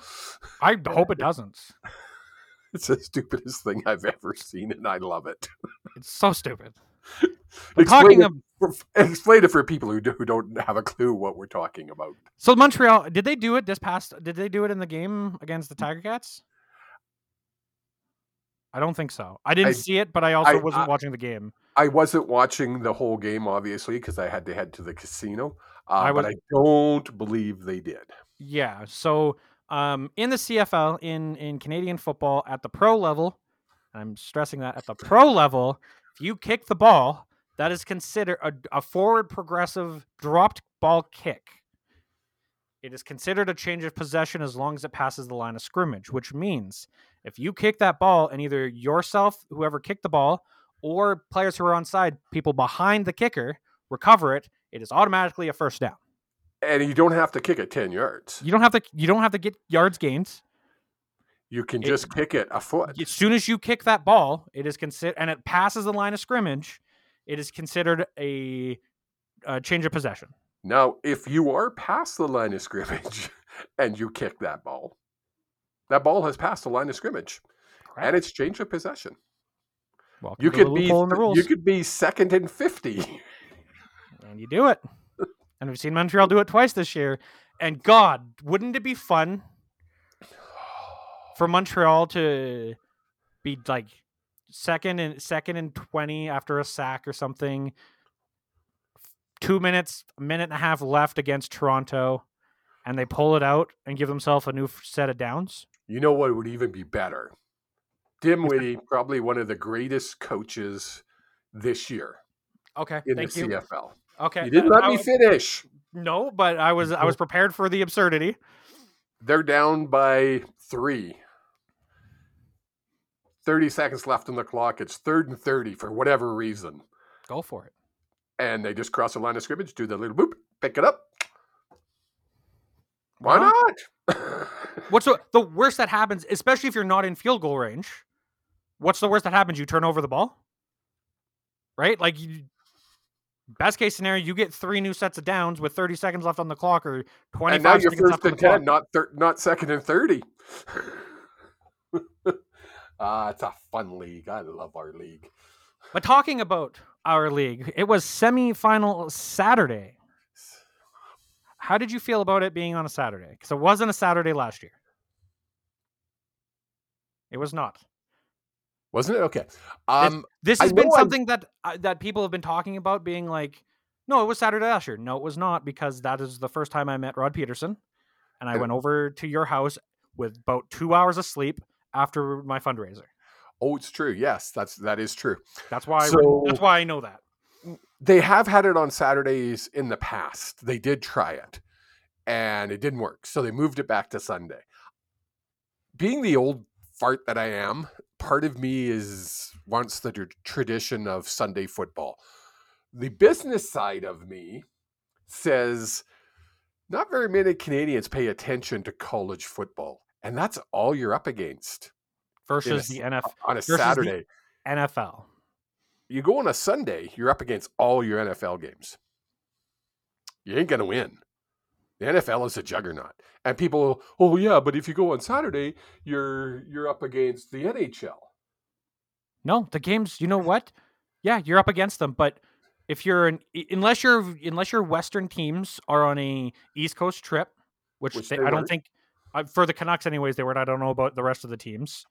A: I hope it doesn't.
B: it's the stupidest thing i've ever seen and i love it
A: It's so stupid. Talking
B: it,
A: of
B: for, explain it for people who, do, who don't have a clue what we're talking about
A: so Montreal, did they do it this past? Did they do it in the game against the Tiger Cats? I don't think so. I didn't
B: I-
A: see it, but I also
B: I-
A: wasn't
B: I-
A: watching the game.
B: I wasn't watching the whole game, obviously, because I had to head to the casino. Uh,
A: I
B: but I don't believe they did.
A: Yeah. So um, in the CFL, in in Canadian football, at the pro level, I'm stressing that at the pro level, you kick the ball, that is considered a, a forward progressive dropped ball kick. It is considered a change of possession as long as it passes the line of scrimmage, which means if you kick that ball and either yourself, whoever kicked the ball, or players who are on side, people behind the kicker, recover it, it is automatically a first down.
B: and you don't have to kick it 10 yards.
A: You don't have to you don't have to get yards gains.
B: You can
A: It-
B: just kick it a foot.
A: As soon as you kick that ball, it is considered and it passes the line of scrimmage, it is considered a, a change of possession.
B: Now, if you are past the line of scrimmage and you kick that ball, that ball has passed the line of scrimmage and it's change of possession.
A: Welcome
B: You could be
A: loophole in the rules.
B: you could be second and 50.
A: and you do it. and we've seen Montreal do it twice this year. And God, wouldn't it be fun for Montreal to be like second and second and twenty after a sack or something? Two minutes, a minute and a half left against Toronto, and they pull it out and give themselves a new set of downs.
B: You know what would even be better? Dinwiddie, probably one of the greatest coaches this year
A: Okay,
B: in the
A: you.
B: CFL.
A: Okay,
B: You didn't let
A: I
B: me finish.
A: No, but I was I was prepared for the absurdity.
B: They're down by three. 30 seconds left on the clock. It's third and 30 for whatever reason.
A: Go for it.
B: And they just cross the line of scrimmage, do the little boop, pick it up. Why
A: Well,
B: not?
A: What's the, the worst that happens, especially if you're not in field goal range? What's the worst that happens? You turn over the ball, right? Like, you, best case scenario, you get three new sets of downs with 30 seconds left on the clock, or 25
B: and now you're
A: seconds
B: first
A: left
B: and
A: the clock.
B: 10, not, thir- not second and 30. Ah, it's a fun league. I love our league.
A: But talking about our league, it was semi-final Saturday. How did you feel about it being on a Saturday? Because it wasn't a Saturday last year. It was not.
B: Wasn't it? Okay. Um,
A: This
B: I
A: has been
B: know I'm-
A: something that uh, that people have been talking about, being like, "No, it was Saturday last year." No, it was not, because that is the first time I met Rod Pedersen, and I
B: And-
A: went over to your house with about two hours of sleep after my fundraiser.
B: oh, it's true. Yes, that's that is true.
A: That's why. I,
B: So-
A: that's why I know that.
B: they have had it on Saturdays in the past. They did try it and it didn't work. So they moved it back to Sunday. Being the old fart that I am, part of me is wants the tr- tradition of Sunday football. The business side of me says not very many Canadians pay attention to college football. And that's all you're up against
A: Versus
B: s-
A: the NFL
B: on a Saturday.
A: NFL.
B: you go on a Sunday, you're up against all your NFL games. You ain't gonna win. The NFL is a juggernaut, and people, oh yeah, but if you go on Saturday, you're you're up against the NHL.
A: No, the games. You know what? Yeah, you're up against them, but if you're an unless you're unless your Western teams are on a East Coast trip, which,
B: Which
A: they,
B: they
A: I don't think for the Canucks, anyways, they were. I don't know about the rest of the teams.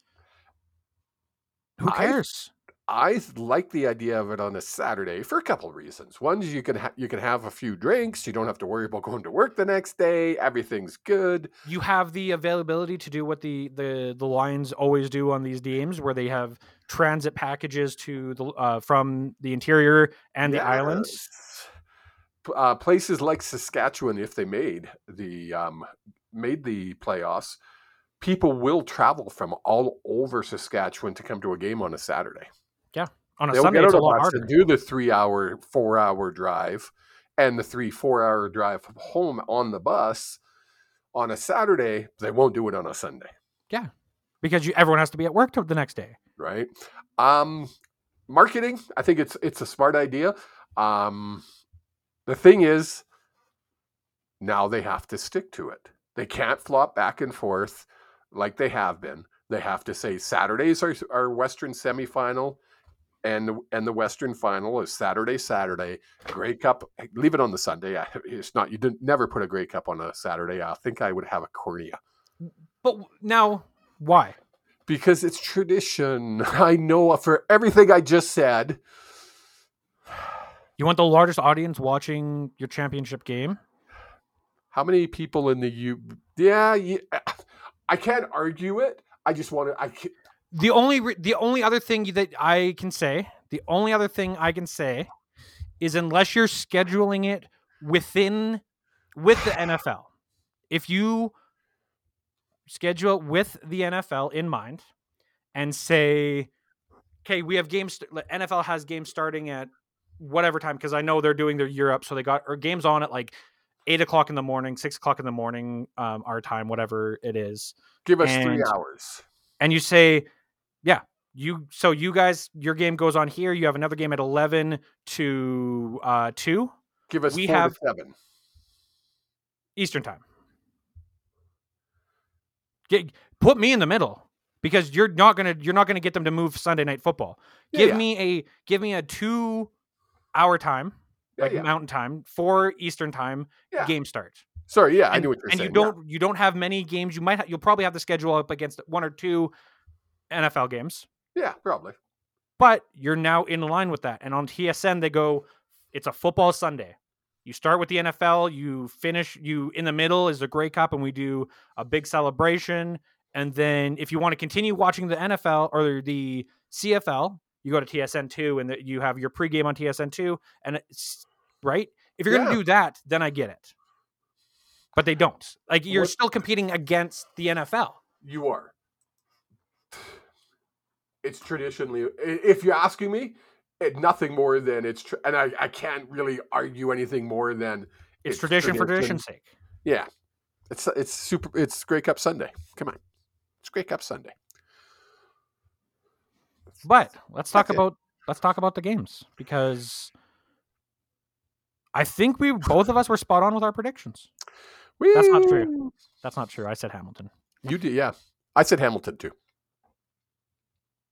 A: Who
B: I-
A: cares?
B: I like the idea of it on a Saturday for a couple of reasons. One is you can ha- you can have a few drinks. You don't have to worry about going to work the next day. Everything's good.
A: you have the availability to do what the the the Lions always do on these games, where they have transit packages to the uh, from the interior and the islands.
B: Yes. Uh, places like Saskatchewan, if they made the um, made the playoffs, people will travel from all over Saskatchewan to come to a game on a Saturday.
A: Yeah, on a
B: They'll
A: Sunday,
B: get
A: it's
B: out
A: a
B: a
A: lot harder.
B: and do the three hour, four hour drive, and the three four hour drive home on the bus on a Saturday. They won't do it on a Sunday.
A: Yeah, because you, everyone has to be at work the next day.
B: right? Um, marketing, I think it's it's a smart idea. Um, the thing is, now they have to stick to it. They can't flop back and forth like they have been. They have to say Saturdays are our Western semifinal, and the, and the Western final is Saturday. Saturday Grey Cup. Leave it on the Sunday. I- It's not. You didn't never put a Grey Cup on a Saturday. I think I would have a cornea
A: But now, why?
B: because it's tradition. I know for everything I just said.
A: You want the largest audience watching your championship game?
B: How many people in the U? Yeah, yeah, I can't argue it. I just want to. I ca-
A: The only the only other thing that I can say, the only other thing I can say is unless you're scheduling it within with the NFL. If you schedule with the NFL in mind and say okay, we have games NFL has games starting at whatever time because I know they're doing their year up so they got or games on at like eight o'clock in the morning, six o'clock in the morning, um, our time, whatever it is,
B: Give us three hours.
A: and you say, yeah, you so you guys, your game goes on here. You have another game at eleven to uh, two
B: Give us
A: we have-
B: to seven.
A: Eastern time. Get, put me in the middle because you're not gonna you're not gonna get them to move Sunday night football.
B: Yeah,
A: give
B: yeah.
A: me a give me a two hour time
B: Yeah,
A: like
B: yeah.
A: mountain time for eastern time
B: Yeah.
A: game start
B: Sorry, yeah, I
A: and,
B: knew what you're
A: and
B: saying.
A: you don't you don't have many games you might ha- you'll probably have the schedule up against one or two nfl games
B: Yeah, probably.
A: but you're now in line with that and on tsn they go it's a football sunday you start with the nfl you finish you in the middle is the grey cup and we do a big celebration and then if you want to continue watching the nfl or the cfl you go to tsn2 and that you have your pregame on tsn2 and it's right if you're going to do that then i get it but they don't like you're
B: What-
A: still competing against the nfl
B: You are. It's traditionally, if you're asking me, it, nothing more than it's, tr- and I, I can't really argue anything more than
A: it's,
B: It's
A: tradition for tradition's sake
B: yeah, it's it's super. It's Grey Cup Sunday. Come on, it's Grey Cup Sunday.
A: But let's talk
B: That's it.
A: about let's talk about the games because I think we both of us were spot on with our predictions. That's not true. That's not true. I said Hamilton.
B: You did, yeah. I said Hamilton too.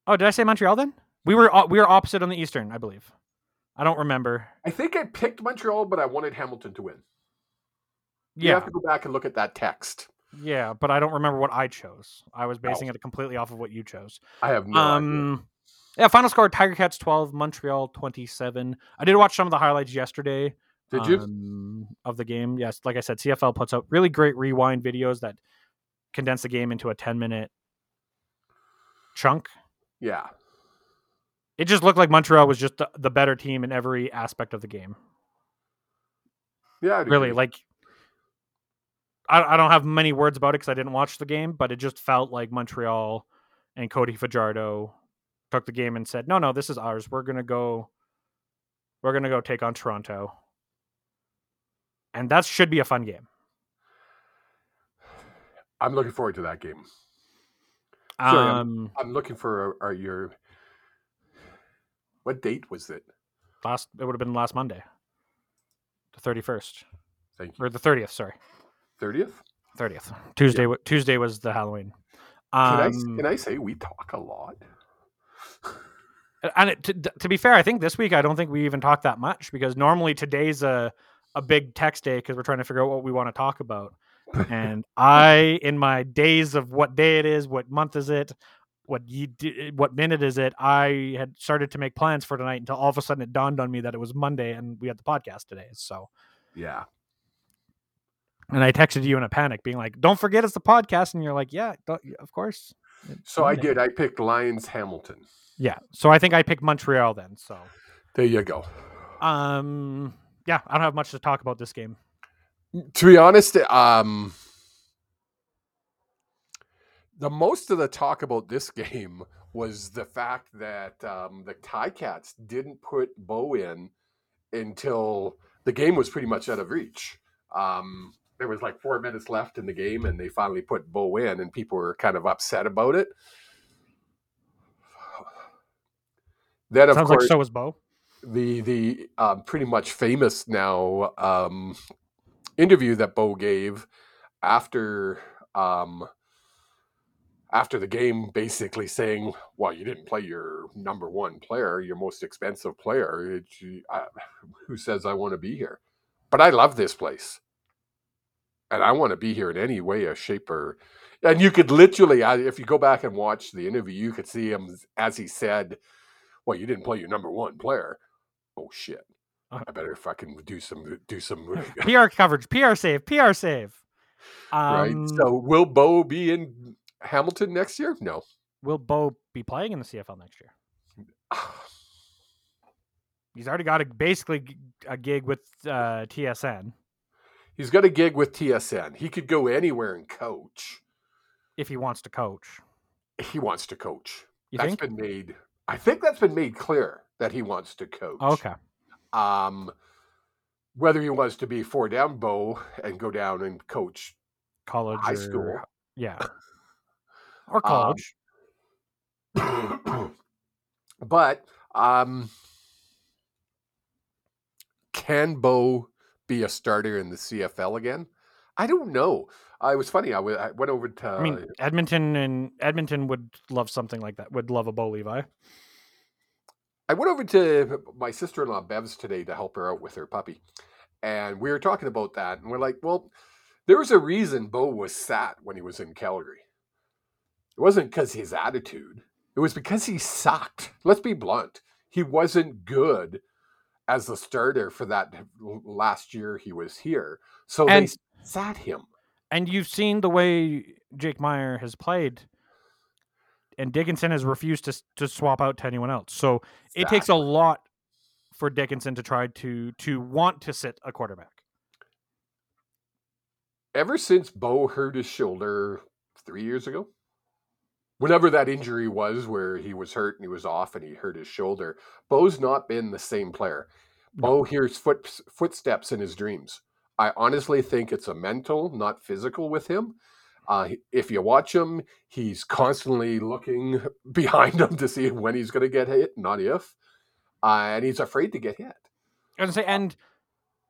A: Oh, did I say Montreal then? We were we were opposite on the Eastern, I believe. I don't remember.
B: I think I picked Montreal, but I wanted Hamilton to win. You have to go back and look at that text.
A: yeah, but I don't remember what I chose. I was basing
B: Oh.
A: it completely off of what you chose.
B: I have no idea.
A: um, yeah. Final score: Tiger Cats twelve, Montreal twenty-seven. I did watch some of the highlights yesterday.
B: Did you?
A: um, of the game. Yes, like I said, CFL puts out really great rewind videos that condense the game into a 10 minute chunk.
B: yeah.
A: It just looked like Montreal was just the, the better team in every aspect of the game.
B: Yeah.
A: Really, like I, I don't have many words about it because I didn't watch the game, but it just felt like Montreal and Cody Fajardo took the game and said, "No, no, this is ours. We're gonna go. We're gonna go take on Toronto." And that should be a fun game.
B: I'm looking forward to that game. Sorry, I'm-
A: Um,
B: I'm looking for uh, your. What date was it?
A: last it would have been last Monday, the thirty first
B: Thank you.
A: or the thirtieth. Sorry,
B: Thirtieth.
A: thirtieth. Tuesday. Tuesday was the Halloween.
B: Can, I,
A: Um,
B: can I say we talk a lot?
A: and it, to, to be fair, I think this week I don't think we even talked that much because normally today's a a big text day because we're trying to figure out what we want to talk about. and I, in my days of what day it is, what month is it, what you what minute is it, I had started to make plans for tonight until all of a sudden it dawned on me that it was Monday and we had the podcast today. So,
B: Yeah.
A: and I texted you in a panic, being like, "Don't forget it's the podcast," and you're like, "Yeah, of course."
B: So I did. I picked Lions Hamilton.
A: Yeah. So I think I picked Montreal then. So,
B: There you go.
A: um, yeah, I don't have much to talk about this game.
B: To be honest, um, the most of the talk about this game was the fact that um, the Tie Cats didn't put Bo in until the game was pretty much out of reach. Um, there was like four minutes left in the game, and they finally put Bo in, and people were kind of upset about it. Then, of
A: Sounds
B: course,
A: like so was Bo.
B: The the um, pretty much famous now um, interview that Bo gave after um, after the game, basically saying, "Well, you didn't play your number one player, your most expensive player. It, I, who says I want to be here? But I love this place, and I want to be here in any way, a shape, or." And you could literally, if you go back and watch the interview, you could see him as he said, "Well, you didn't play your number one player." oh shit
A: Uh,
B: i better fucking do some do some
A: PR coverage, PR save, PR save.
B: right
A: Um,
B: so will bo be in hamilton next year no
A: will Bo be playing in the CFL next year? He's already got a basically a gig with uh, TSN
B: he's got a gig with tsn he could go anywhere and coach
A: if he wants to coach.
B: he wants to coach
A: You
B: That's
A: think?
B: been made i think that's been made clear that he wants to coach
A: Okay.
B: um whether he wants to be four down Bo and go down and coach
A: college
B: high
A: or-
B: school.
A: yeah, or
B: Um,
A: college.
B: but um, can Bo be a starter in the CFL again? I don't know. Uh, it was funny. I went over to.
A: I mean, Edmonton and Edmonton would love something like that. Would love a Bo Levi.
B: I went over to my sister in law Bev's today to help her out with her puppy. And we were talking about that. And we're like, well, there was a reason Bo was sat when he was in Calgary. It wasn't because his attitude, it was because he sucked. Let's be blunt. He wasn't good as the starter for that last year he was here. So
A: And-
B: they sat him.
A: And you've seen the way Jake Maier has played, and Dickenson has refused to to swap out to anyone else. So it takes a lot for Dickenson to try to to want to sit a quarterback.
B: ever since Bo hurt his shoulder three years ago, whenever that injury was where he was hurt and he was off and he hurt his shoulder, Bo's not been the same player. Bo hears foot, footsteps in his dreams. I honestly think it's a mental, not physical with him. Uh, if you watch him, he's constantly looking behind him to see when he's going to get hit, not if. Uh, and he's afraid to get hit.
A: I was say, and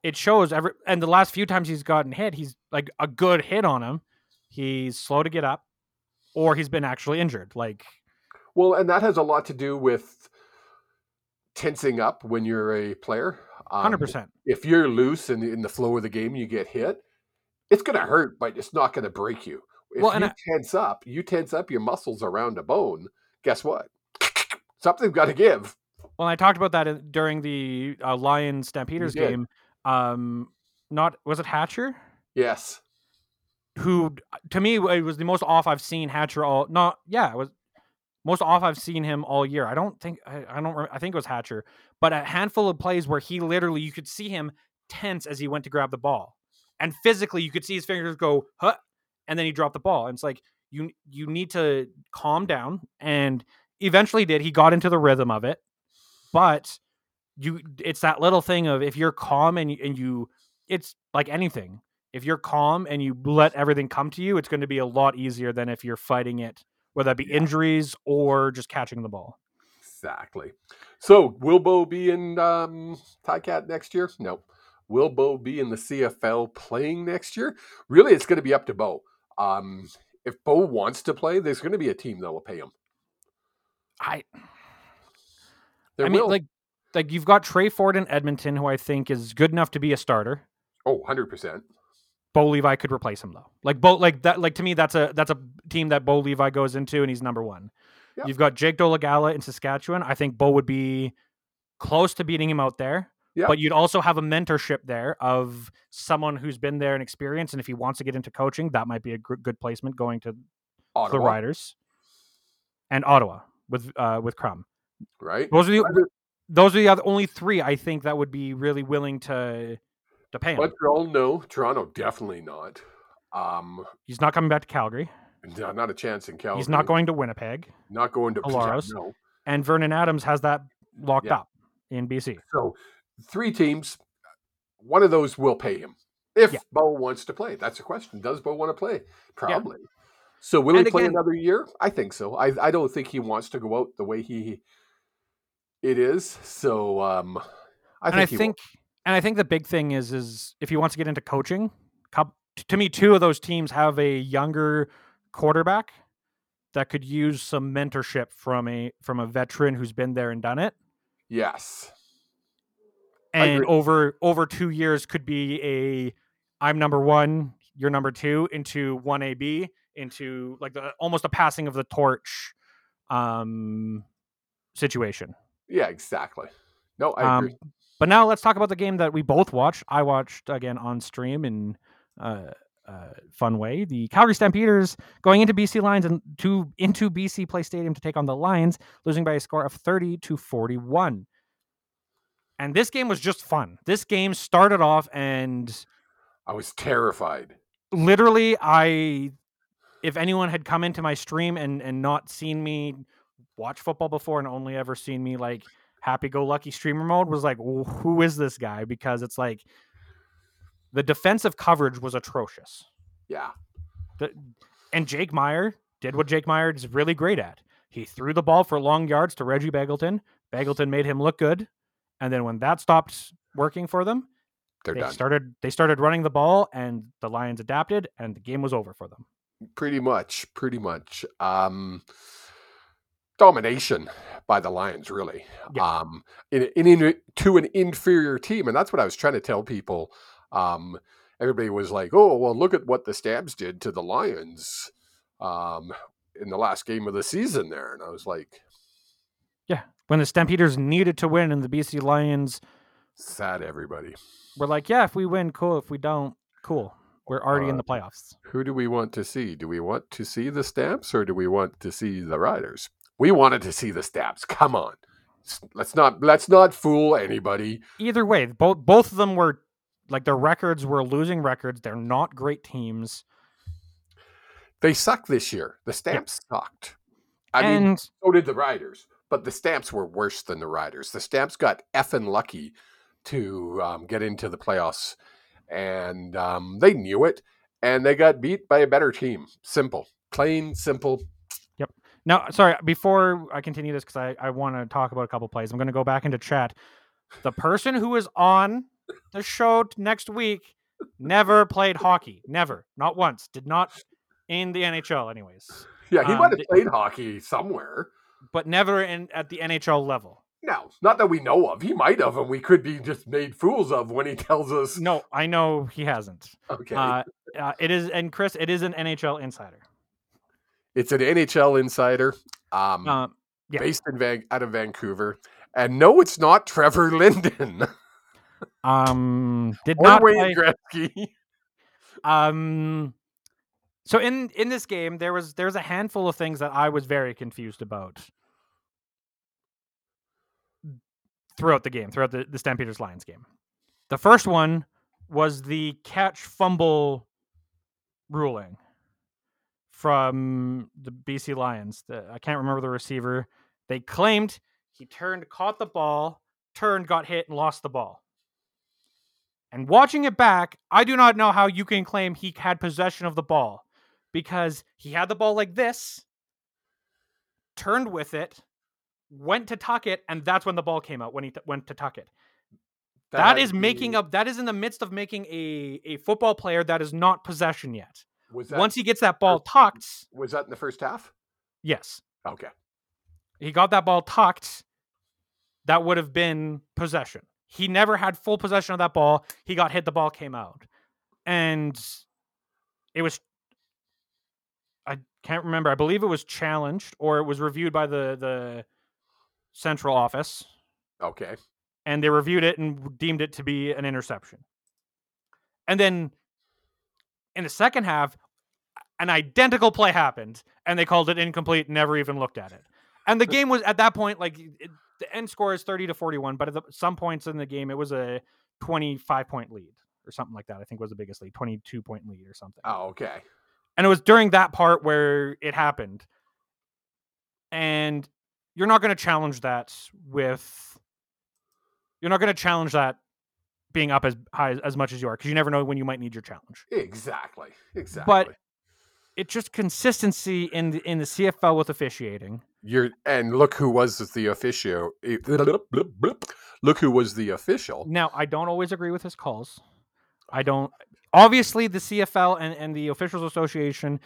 A: it shows every and the last few times he's gotten hit, he's like a good hit on him. He's slow to get up, or he's been actually injured. Like
B: Well, and that has a lot to do with tensing up when you're a player. Um,
A: hundred percent.
B: If you're loose and in the flow of the game, you get hit. It's going to hurt, but it's not going to break you. If
A: Well,
B: you
A: I-
B: tense up, you tense up your muscles around a bone. Guess what? Something's got to give.
A: Well, I talked about that during the uh, Lions Stampeders game. Um, not was it Hatcher
B: Yes.
A: who to me it was the most off I've seen Hatcher all. Not yeah, it was most off I've seen him all year. I don't think I, I don't re- I think it was Hatcher, but a handful of plays where he literally you could see him tense as he went to grab the ball, and physically you could see his fingers go huh, and then he dropped the ball. And it's like you you need to calm down, and eventually did. He got into the rhythm of it, but you it's that little thing of if you're calm and and you it's like anything if you're calm and you let everything come to you, it's going to be a lot easier than if you're fighting it, whether that be injuries or just catching the ball.
B: Exactly. So, will Bo be in um, Cat next year? No. Will Bo be in the CFL playing next year? Really, it's going to be up to Bo. Um, if Bo wants to play, there's going to be a team that will pay him.
A: I,
B: There
A: I mean,
B: will.
A: like, like you've got Tre Ford in Edmonton, who I think is good enough to be a starter.
B: oh, 100%.
A: Bo Levi could replace him though. Like Bo, like that, like to me, that's a that's a team that Bo Levi goes into, and he's number one.
B: Yeah.
A: You've got Jake Dolegala in Saskatchewan. I think Bo would be close to beating him out there.
B: Yeah.
A: But you'd also have a mentorship there of someone who's been there and experienced, and if he wants to get into coaching, that might be a good placement going to the Riders and Ottawa with uh, with Crum.
B: right?
A: Those are the those are the other, only three I think that would be really willing to to pay him.
B: Montreal, no. Toronto, definitely not. Um,
A: He's not coming back to Calgary.
B: no, not a chance in Calgary.
A: He's not going to Winnipeg.
B: Not going to
A: Alaros.
B: No.
A: And Vernon Adams has that locked
B: Yeah.
A: up in BC.
B: So, three teams. One of those will pay him if
A: Yeah.
B: Bo wants to play. That's a question. Does Bo want to play? Probably. So, will
A: And
B: he play
A: again-
B: another year? I think so. I, I don't think he wants to go out the way he it is. So, um, I
A: and I think and I think the big thing is is if he wants to get into coaching, to me two of those teams have a younger quarterback that could use some mentorship from a from a veteran who's been there and done it.
B: yes.
A: And over over two years could be a I'm number one, you're number two into one AB into like the almost a passing of the torch um situation.
B: Yeah, exactly. No, I agree.
A: But now let's talk about the game that we both watched. I watched again on stream in uh, uh, fun way. The Calgary Stampeders going into BC Lions and to into BC Place Stadium to take on the Lions, losing by a score of thirty to forty one. And this game was just fun. This game started off and
B: I was terrified.
A: literally I if anyone had come into my stream and and not seen me watch football before and only ever seen me like happy go lucky streamer mode was like "Wh- who is this guy because it's like the defensive coverage was atrocious.
B: Yeah.
A: The, and Jake Maier did what Jake Maier is really great at. He threw the ball for long yards to Reggie Begelton. Begelton made him look good, and then when that stopped working for them,
B: They're
A: they
B: done.
A: started they started running the ball, and the Lions adapted, and the game was over for them.
B: pretty much. Pretty much. Um, domination by the Lions, really.
A: Yeah.
B: Um, in, in, in to an inferior team, and that's what I was trying to tell people. Um, everybody was like, "Oh, well, look at what the Stabs did to the Lions." Um, in the last game of the season, there, and I was like, yeah,
A: When the Stampeders needed to win, and the BC Lions
B: "Sad, everybody."
A: we're like, "Yeah, if we win, cool. If we don't, cool. We're already in
B: Uh,
A: the playoffs."
B: Who do we want to see? Do we want to see the Stamps or do we want to see the Riders? We wanted to see the Stamps. Come on. Let's not let's not fool anybody.
A: Either way, both both of them were like their records were losing records. They're not great teams,
B: They suck this year. The Stamps sucked. I mean, so did the Riders, but the Stamps were worse than the Riders. The Stamps got effing lucky to um, get into the playoffs, and um, they knew it, and they got beat by a better team. Simple, plain simple.
A: Now, sorry, before I continue this, because I, I want to talk about a couple plays, I'm going to go back into chat. The person who is on the show next week never played hockey. Never. Not once. Did not in the NHL, anyways.
B: Yeah, he
A: Um,
B: might have played hockey somewhere.
A: But never in at the NHL level.
B: No, not that we know of. He might have, and we could be just made fools of when he tells us.
A: No, I know he hasn't.
B: Okay,
A: Uh, uh, it is, and Chris, it is an NHL insider.
B: It's an NHL insider, um,
A: Um, yeah.
B: based in Van- out of Vancouver, and no, it's not Trevor Linden
A: um, did
B: or
A: not
B: Wayne
A: play,
B: Gretzky.
A: Um. So in in this game, there was there's a handful of things that I was very confused about throughout the game, throughout the, the Stampeders Lions game. The first one was the catch fumble ruling from the BC Lions. The, I can't remember the receiver. They claimed he turned, caught the ball, turned, got hit, and lost the ball. And watching it back, I do not know how you can claim he had possession of the ball because he had the ball like this, turned with it, went to tuck it, and that's when the ball came out when he t- went to tuck it. that is making up. That is in the midst of making a a football player that is not possession yet.
B: Was that,
A: Once he gets that ball tucked,
B: was that in the first half?
A: yes,
B: Okay,
A: he got that ball tucked. That would have been possession. He never had full possession of that ball. He got hit. The ball came out, and it was. I can't remember. I believe it was challenged or it was reviewed by the the central office,
B: okay.
A: and they reviewed it and deemed it to be an interception. And then in the second half, an identical play happened, and they called it incomplete. Never even looked at it. And the game was at that point like it, the end score is thirty to forty-one, but at the, some points in the game, it was a twenty-five point lead or something like that. I think was the biggest lead, twenty-two point lead or something.
B: Oh, okay.
A: And it was during that part where it happened. And you're not going to challenge that with you're not going to challenge that being up as high as much as you are because you never know when you might need your challenge.
B: Exactly. Exactly.
A: But it's just consistency in the in the CFL with officiating.
B: You're and look who was the official. Eh, look who was the official.
A: Now, I don't always agree with his calls. I don't obviously the CFL and, and the officials association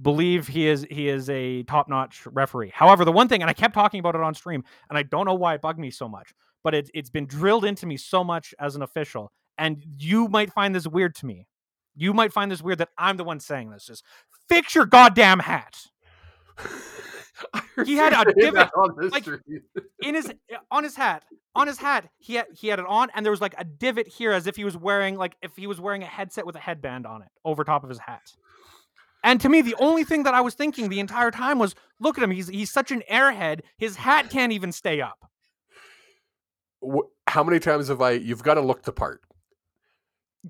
A: believe he is he is a top-notch referee. However, the one thing and I kept talking about it on stream and I don't know why it bugged me so much, but it, it's been drilled into me so much as an official and you might find this weird to me. You might find this weird that I'm the one saying this. Is fix your goddamn hat. He had a divot, like- in his eh, on his hat on his hat he had he had it on and there was like a divot here as if he was wearing like if he was wearing a headset with a headband on it over top of his hat and to me the only thing that i was thinking the entire time was look at him he's he's such an airhead his hat can't even stay up
B: How many times have I? You've got to look the part.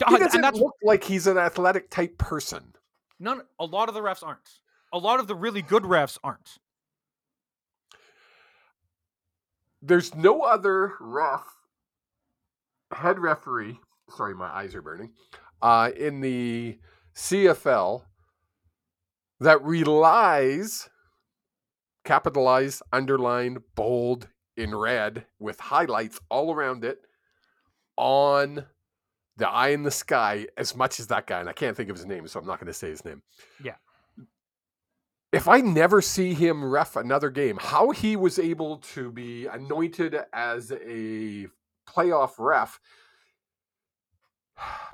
B: He doesn't look like he's an athletic type person.
A: none a lot of the refs aren't a lot of the really good refs aren't
B: There's no other ref, head referee. Sorry, my eyes are burning. uh, in the CFL that relies, capitalized, underlined, bold, in red, with highlights all around it on the eye in the sky as much as that guy. And I can't think of his name, so I'm not going to say his name.
A: Yeah.
B: If I never see him ref another game, how he was able to be anointed as a playoff ref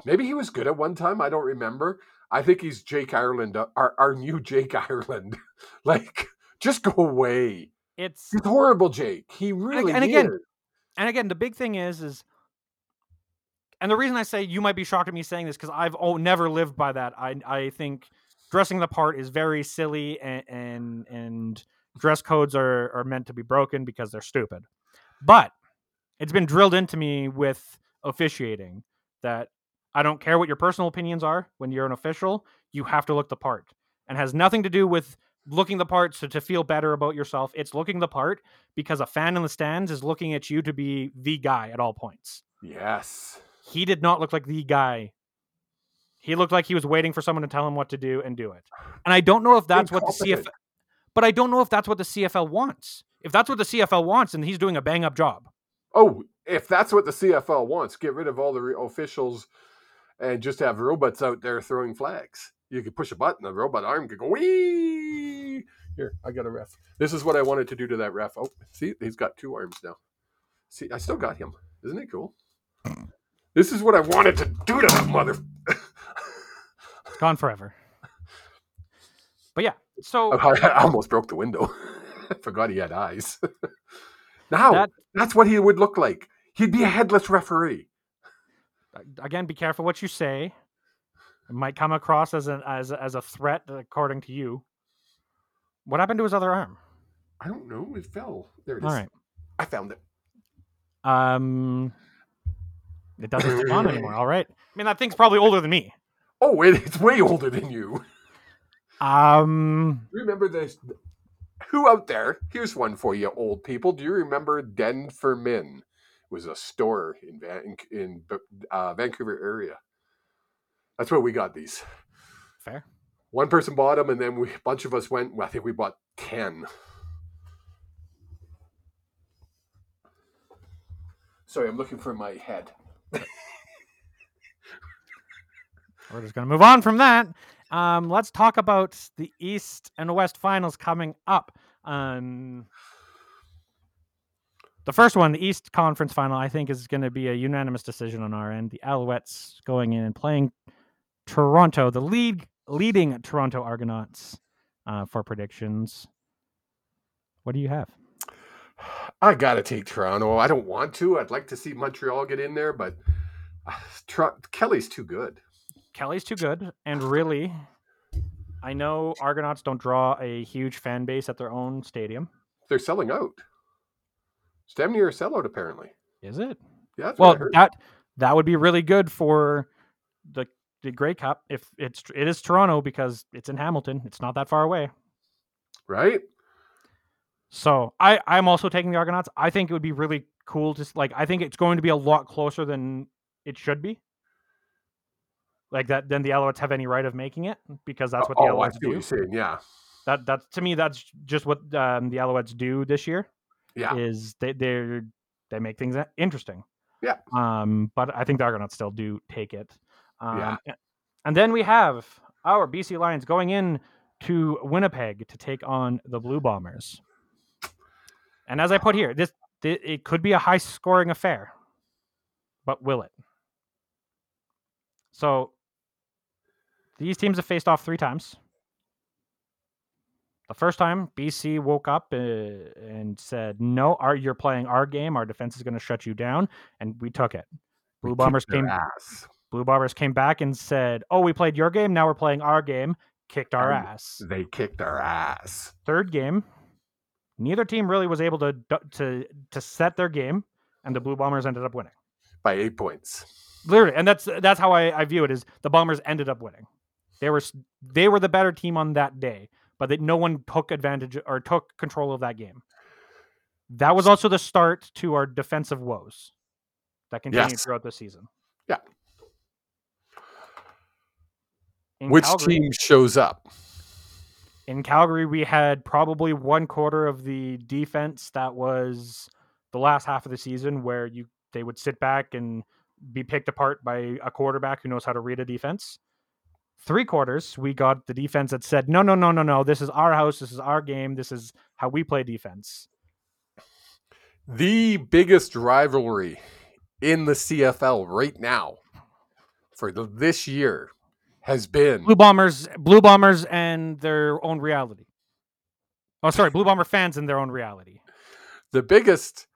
B: maybe he was good at one time. I don't remember. I think he's Jake Ireland, uh, our, our new Jake Ireland. like, just go away.
A: It's
B: He's horrible, Jake. He really
A: and again,
B: is.
A: and again, the big thing is is and the reason I say you might be shocked at me saying this because I've oh, never lived by that. I I think dressing the part is very silly and and, and dress codes are, are meant to be broken because they're stupid. But it's been drilled into me with officiating that I don't care what your personal opinions are when you're an official, you have to look the part. And has nothing to do with looking the part so to feel better about yourself. It's looking the part because a fan in the stands is looking at you to be the guy at all points.
B: Yes.
A: He did not look like the guy. He looked like he was waiting for someone to tell him what to do and do it. And I don't know if that's what the CFL but I don't know if that's what the CFL wants. If that's what the CFL wants, then he's doing a bang up job.
B: Oh, if that's what the CFL wants, get rid of all the re- officials and just have robots out there throwing flags. You could push a button, the robot arm could go wee. Here, I got a ref. This is what I wanted to do to that ref. Oh, see, he's got two arms now. See, I still got him. Isn't it cool? This is what I wanted to do to that mother.
A: It's gone forever. But yeah, so
B: I almost broke the window. I forgot he had eyes. now,
A: That-
B: that's what he would look like. He'd be a headless referee.
A: again, be careful what you say. It might come across as an as as a threat, according to you. What happened to his other arm?
B: I don't know. It fell. There it is.
A: All right.
B: I found it.
A: Um, it doesn't stick on anymore. All right. I mean, that thing's probably older than me.
B: Oh, it, it's way older than you.
A: Um,
B: Remember this? Who out there? Here's one for you, old people. Do you remember Den for Men? It was a store in Van, in uh, Vancouver area. That's where we got these.
A: fair.
B: One person bought them, and then we, a bunch of us went. I think we bought ten. Sorry, I'm looking for my head.
A: We're just gonna move on from that. Um, let's talk about the East and West finals coming up. Um, the first one, the East Conference final, I think is going to be a unanimous decision on our end. The Alouettes going in and playing Toronto, the lead leading Toronto Argonauts uh, for predictions. What do you have?
B: I gotta take Toronto. I don't want to. I'd like to see Montreal get in there, but uh, Tor- Kelly's too good.
A: Kelly's too good, and really, I know Argonauts don't draw a huge fan base at their own stadium.
B: They're selling out. Stemney are sellout apparently.
A: Is it?
B: Yeah, that's what I
A: Well, that that would be really good for the Grey Cup if it's it is Toronto because it's in Hamilton. It's not that far away.
B: right?
A: So I I'm also taking the Argonauts. I think it would be really cool to like. I think it's going to be a lot closer than it should be. Like that, then the Alouettes have any right of making it because that's what the
B: oh,
A: Alouettes do.
B: saying. Yeah,
A: That that's to me that's just what um, the Alouettes do this year.
B: yeah.
A: is they they they make things interesting.
B: Yeah.
A: Um, but I think the Argonauts still do take it. Um,
B: Yeah.
A: And then we have our BC Lions going in to Winnipeg to take on the Blue Bombers. And as I put here, this thi- it could be a high scoring affair, but will it? So these teams have faced off three times. The first time, BC woke up uh, and said, "No, our, you're playing our game. Our defense is going to shut you down," and we took it. Blue
B: kicked
A: Bombers came.
B: ass.
A: Blue Bombers came back and said, "Oh, we played your game. Now we're playing our game." Kicked our
B: And
A: ass.
B: They kicked our ass.
A: Third game, neither team really was able to to to set their game, and the Blue Bombers ended up winning.
B: by eight points.
A: Literally, and that's that's how I, I view it. Is the Bombers ended up winning? They were they were the better team on that day, but that no one took advantage or took control of that game. That was also the start to our defensive woes that continued
B: Yes.
A: throughout the season. In
B: Which
A: Calgary,
B: team shows up?
A: in Calgary, we had probably one quarter of the defense that was the last half of the season where you they would sit back and be picked apart by a quarterback who knows how to read a defense. Three quarters, we got the defense that said, "No, no, no, no, no. This is our house. This is our game. This is how we play defense."
B: The biggest rivalry in the CFL right now for the, this year has been
A: Blue Bombers, Blue Bombers, and their own reality. Oh, sorry, Blue Bomber fans and their own reality.
B: the biggest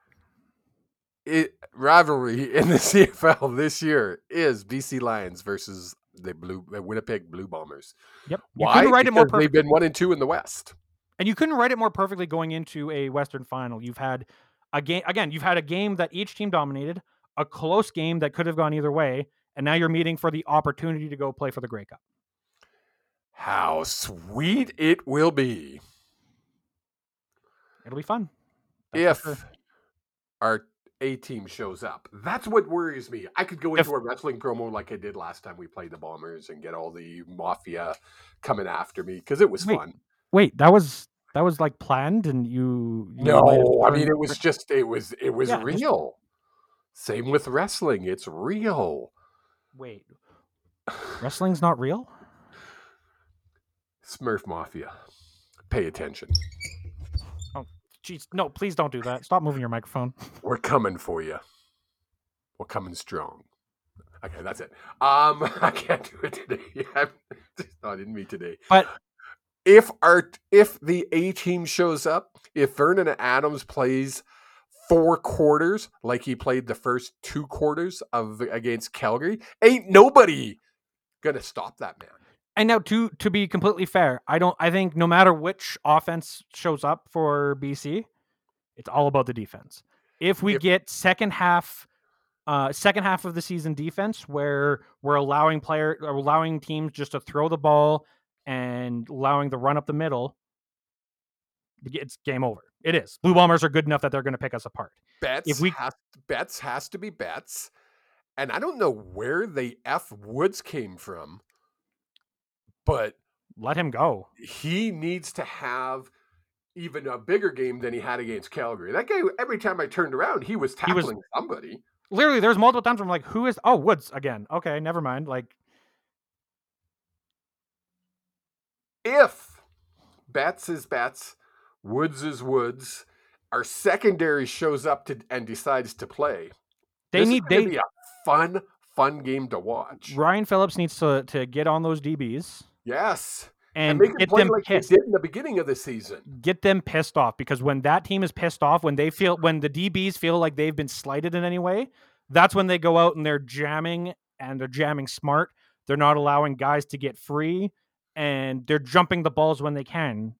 B: i rivalry in the CFL this year is BC Lions versus the blue the Winnipeg Blue Bombers.
A: Yep. You
B: Why?
A: write it more
B: Because they've been one and two in the West.
A: and you couldn't write it more perfectly going into a Western final. You've had a game again. You've had a game that each team dominated, a close game that could have gone either way, and now you're meeting for the opportunity to go play for the Grey Cup.
B: How sweet it will be
A: It'll be fun. That's
B: if
A: sure.
B: our A team shows up. That's what worries me. I could go
A: If-
B: into a wrestling promo like I did last time we played the Bombers and get all the mafia coming after me because it was
A: Wait,
B: fun.
A: wait, that was that was like planned, and you. you
B: No, I mean it was just it was it was
A: Yeah,
B: real. Same with wrestling. It's real.
A: Wait, wrestling's not real.
B: Smurf Mafia. Pay attention.
A: Oh, jeez, no, please don't do that. Stop moving your microphone.
B: We're coming for you. We're coming strong. Okay, that's it. Um, I can't do it today. I'm just not in me today.
A: But
B: If our if the A team shows up, if Vernon Adams plays four quarters like he played the first two quarters of against Calgary, ain't nobody gonna stop that man.
A: And now to to be completely fair, I don't I think no matter which offense shows up for BC, it's all about the defense. If we
B: If-
A: get second half uh second half of the season defense where we're allowing player allowing teams just to throw the ball and allowing the run up the middle, it's game over. It is. Blue Bombers are good enough that they're going to pick us apart.
B: Betts
A: we-
B: has, Betts has to be Betts, and I don't know where the F Woods came from, but
A: Let him go.
B: he needs to have even a bigger game than he had against Calgary. That guy, every time I turned around, he was
A: He was-
B: tackling somebody.
A: Literally, there's multiple times where I'm like, who is oh Woods again. Okay, never mind. Like
B: If Betts is Betts, Woods is Woods, our secondary shows up to and decides to play.
A: they
B: this
A: need they
B: be a fun, fun game to watch.
A: Ryan Phillips needs to to get on those DBs
B: Yes,
A: and,
B: make it
A: get
B: play
A: them
B: like
A: pissed.
B: they did in the beginning of the season.
A: Get them pissed off because when that team is pissed off, when they feel when the DBs feel like they've been slighted in any way, that's when they go out and they're jamming and they're jamming smart. They're not allowing guys to get free and they're jumping the balls when they can.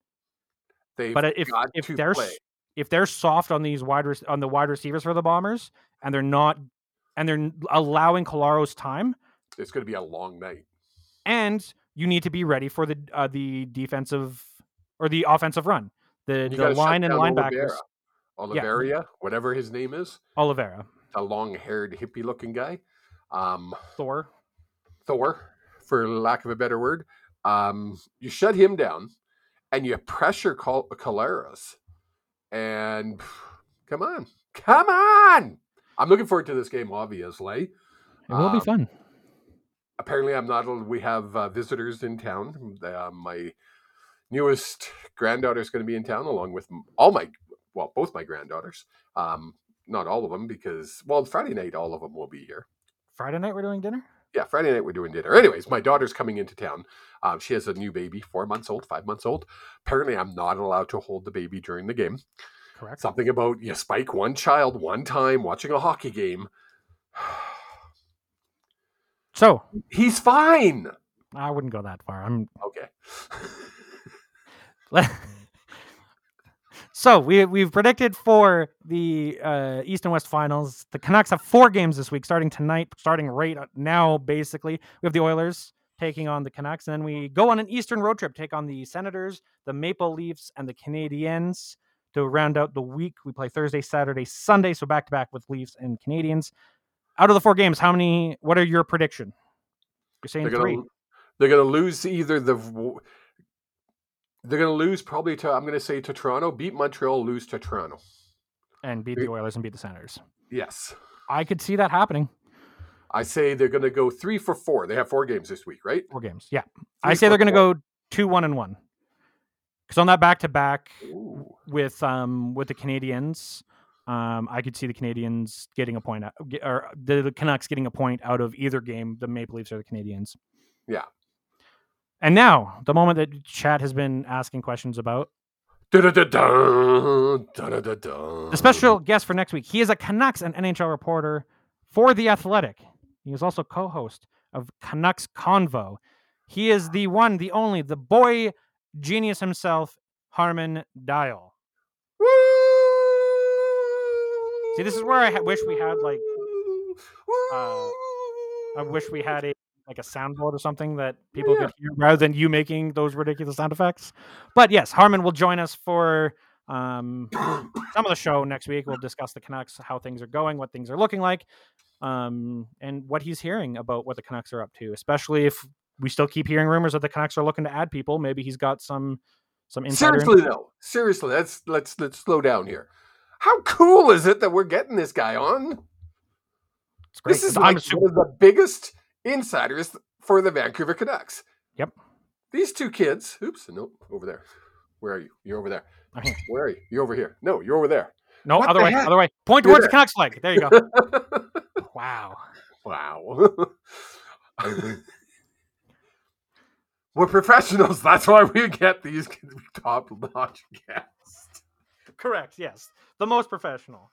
B: They've
A: But if
B: got
A: if
B: to
A: they're
B: play.
A: if they're soft on these wide on the wide receivers for the Bombers and they're not and they're allowing Collaros time,
B: It's going to be a long night.
A: and you need to be ready for the uh, the defensive or the offensive run. The the line and linebackers.
B: Oliveira, Oliveria, whatever his name is,
A: Oliveira,
B: a long-haired, hippie-looking guy. Um,
A: Thor.
B: Thor, for lack of a better word. Um, you shut him down, and you pressure Col- Collaros, and come on, come on! I'm looking forward to this game. Obviously,
A: It will be
B: Um,
A: fun.
B: apparently, I'm not. al- We have uh, visitors in town. Uh, my newest granddaughter is going to be in town, along with all my, well, both my granddaughters. Um, not all of them, because well, Friday night, all of them will be here.
A: Friday night we're doing dinner.
B: Yeah, Friday night we're doing dinner. Anyways, my daughter's coming into town. Um, she has a new baby, four months old, five months old. Apparently, I'm not allowed to hold the baby during the game.
A: Correct.
B: Something about you spike one child one time watching a hockey game.
A: So
B: He's fine.
A: I wouldn't go that far. I'm
B: Okay.
A: so we we've predicted for the uh, East and West finals. The Canucks have four games this week, starting tonight, starting right now. Basically, we have the Oilers taking on the Canucks, and then we go on an Eastern road trip, take on the Senators, the Maple Leafs, and the Canadiens to round out the week. We play Thursday, Saturday, Sunday, so back to back with Leafs and Canadiens. Out of the four games, how many? What are your prediction? You're saying
B: they're
A: three.
B: gonna They're going to lose either the. They're going to lose probably to. I'm going to say to Toronto. Beat Montreal. Lose to Toronto.
A: And beat the Oilers and beat the Senators.
B: Yes.
A: I could see that happening.
B: I say they're going to go three for four. They have four games this week, right?
A: Four games. Yeah. I say they're going to go two, one, and one. Because on that back to back with um with the Canadiens, um, I could see the Canadiens getting a point out, or the, the Canucks getting a point out of either game, the Maple Leafs or the Canadiens.
B: Yeah.
A: And now, the moment that Chad has been asking questions about.
B: The
A: special guest for next week. He is a Canucks and NHL reporter for The Athletic. He is also co host of Canucks Convo. He is the one, the only, the boy genius himself, Harman Dayal. See, this is where I ha- wish we had like, uh, I wish we had a like a soundboard or something that people
B: Yeah.
A: could hear rather than you making those ridiculous sound effects. But yes, Harman will join us for um, some of the show next week. We'll discuss the Canucks, how things are going, what things are looking like, um, and what he's hearing about what the Canucks are up to. Especially if we still keep hearing rumors that the Canucks are looking to add people. Maybe he's got some some insider. info.
B: Seriously though, seriously, let's let's let's slow down here. How cool is it that we're getting this guy on? This is like
A: I'm super,
B: one of the biggest insiders for the Vancouver Canucks.
A: Yep.
B: These two kids. Oops, no, over there. Where are you? You're over there.
A: I'm.
B: Where are you? You're over here. No, you're over there.
A: no
B: what
A: other
B: the
A: way,
B: heck?
A: other way. Point
B: You're
A: towards the. Canucks flag. There you go. wow.
B: wow. We're professionals. That's why we get these top notch guests.
A: Correct. Yes, the most professional.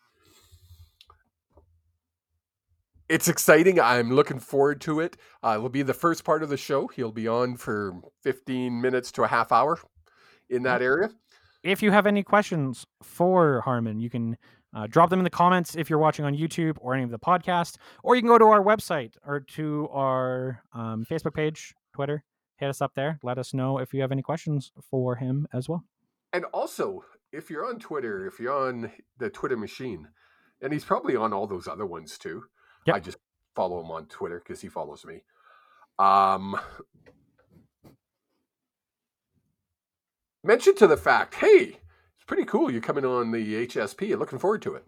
B: It's exciting. I'm looking forward to it. Uh, it'll be the first part of the show. He'll be on for 15 minutes to a half hour in that area.
A: if you have any questions for Harman, you can uh, drop them in the comments if you're watching on YouTube or any of the podcasts, or you can go to our website or to our um, Facebook page, Twitter. Hit us up there. Let us know if you have any questions for him as well.
B: And also, if you're on Twitter, if you're on the Twitter machine, and he's probably on all those other ones too.
A: Yep.
B: I just follow him on Twitter because he follows me. Um, mention to the fact, hey, it's pretty cool. You're coming on the HSP. Looking forward to it.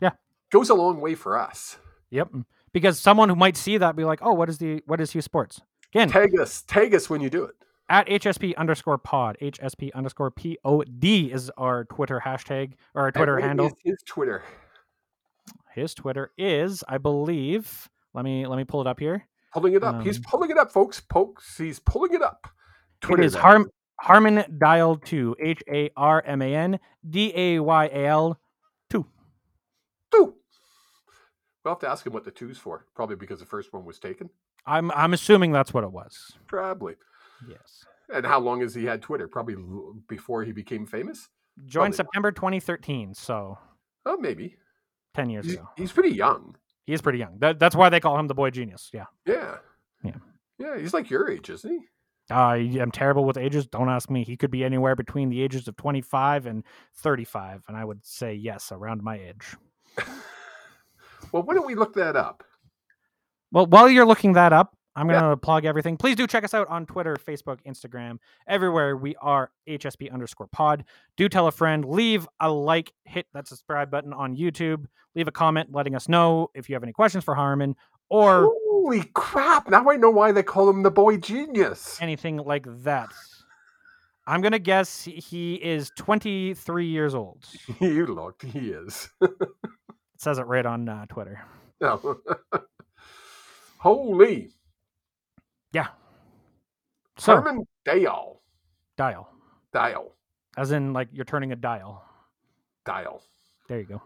A: Yeah.
B: goes a long way for us.
A: Yep. Because someone who might see that be like, oh, what is the what is Hughes Sports? Again,
B: Tag us, tag us when you do it.
A: at HSP underscore pod, HSP underscore POD is our Twitter hashtag or our Twitter handle.
B: is His Twitter.
A: His Twitter is, I believe, let me let me pull it up here.
B: Pulling it up. He's
A: Um,
B: pulling it up, folks. Pokes. He's pulling it up.
A: It is. Harm Harman Dayal two H A R M A N D A Y A L two.
B: Two. We'll have to ask him what the two's for. Probably because the first one was taken.
A: I'm I'm assuming that's what it was.
B: Probably.
A: Yes.
B: And how long has he had Twitter? Probably before he became famous.
A: Joined
B: Probably.
A: September 2013, so
B: Oh, maybe.
A: Ten years
B: He's,
A: ago.
B: he's pretty young.
A: He is pretty young. That, that's why they call him the boy genius. Yeah.
B: Yeah.
A: Yeah.
B: Yeah. He's like your age, isn't he?
A: I am terrible with ages. Don't ask me. He could be anywhere between the ages of 25 and 35, and I would say yes, around my age.
B: Well, why don't we look that up?
A: Well, while you're looking that up, I'm going to plug everything. Please do check us out on Twitter, Facebook, Instagram, everywhere. We are HSP underscore pod. Do tell a friend, leave a like, hit that subscribe button on YouTube, leave a comment letting us know if you have any questions for Harman or
B: Holy crap. Now I know why they call him the boy genius.
A: anything like that. I'm going to guess he is 23 years old.
B: you looked. He is.
A: It says it right on uh, Twitter.
B: No. Holy.
A: Yeah. So,
B: Harman Dayal.
A: dial,
B: Dial.
A: as in like you're turning a dial.
B: Dial.
A: There you go.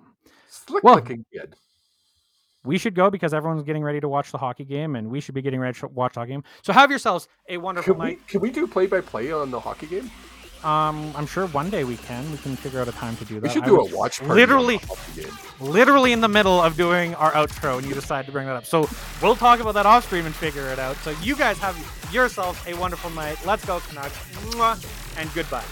B: Slick
A: Well-
B: looking kid.
A: we should go because everyone's getting ready to watch the hockey game, and we should be getting ready to watch the hockey game. So have yourselves a wonderful
B: Can we,
A: night.
B: can we do play by play on the hockey game?
A: Um, I'm sure one day we can. We can figure out a time to do that.
B: We should do a watch party.
A: literally-
B: on the hockey game.
A: literally in the middle of doing our outro, and you decide to bring that up. So we'll talk about that off stream and figure it out. So you guys have yourselves a wonderful night. Let's go Canucks, and goodbye.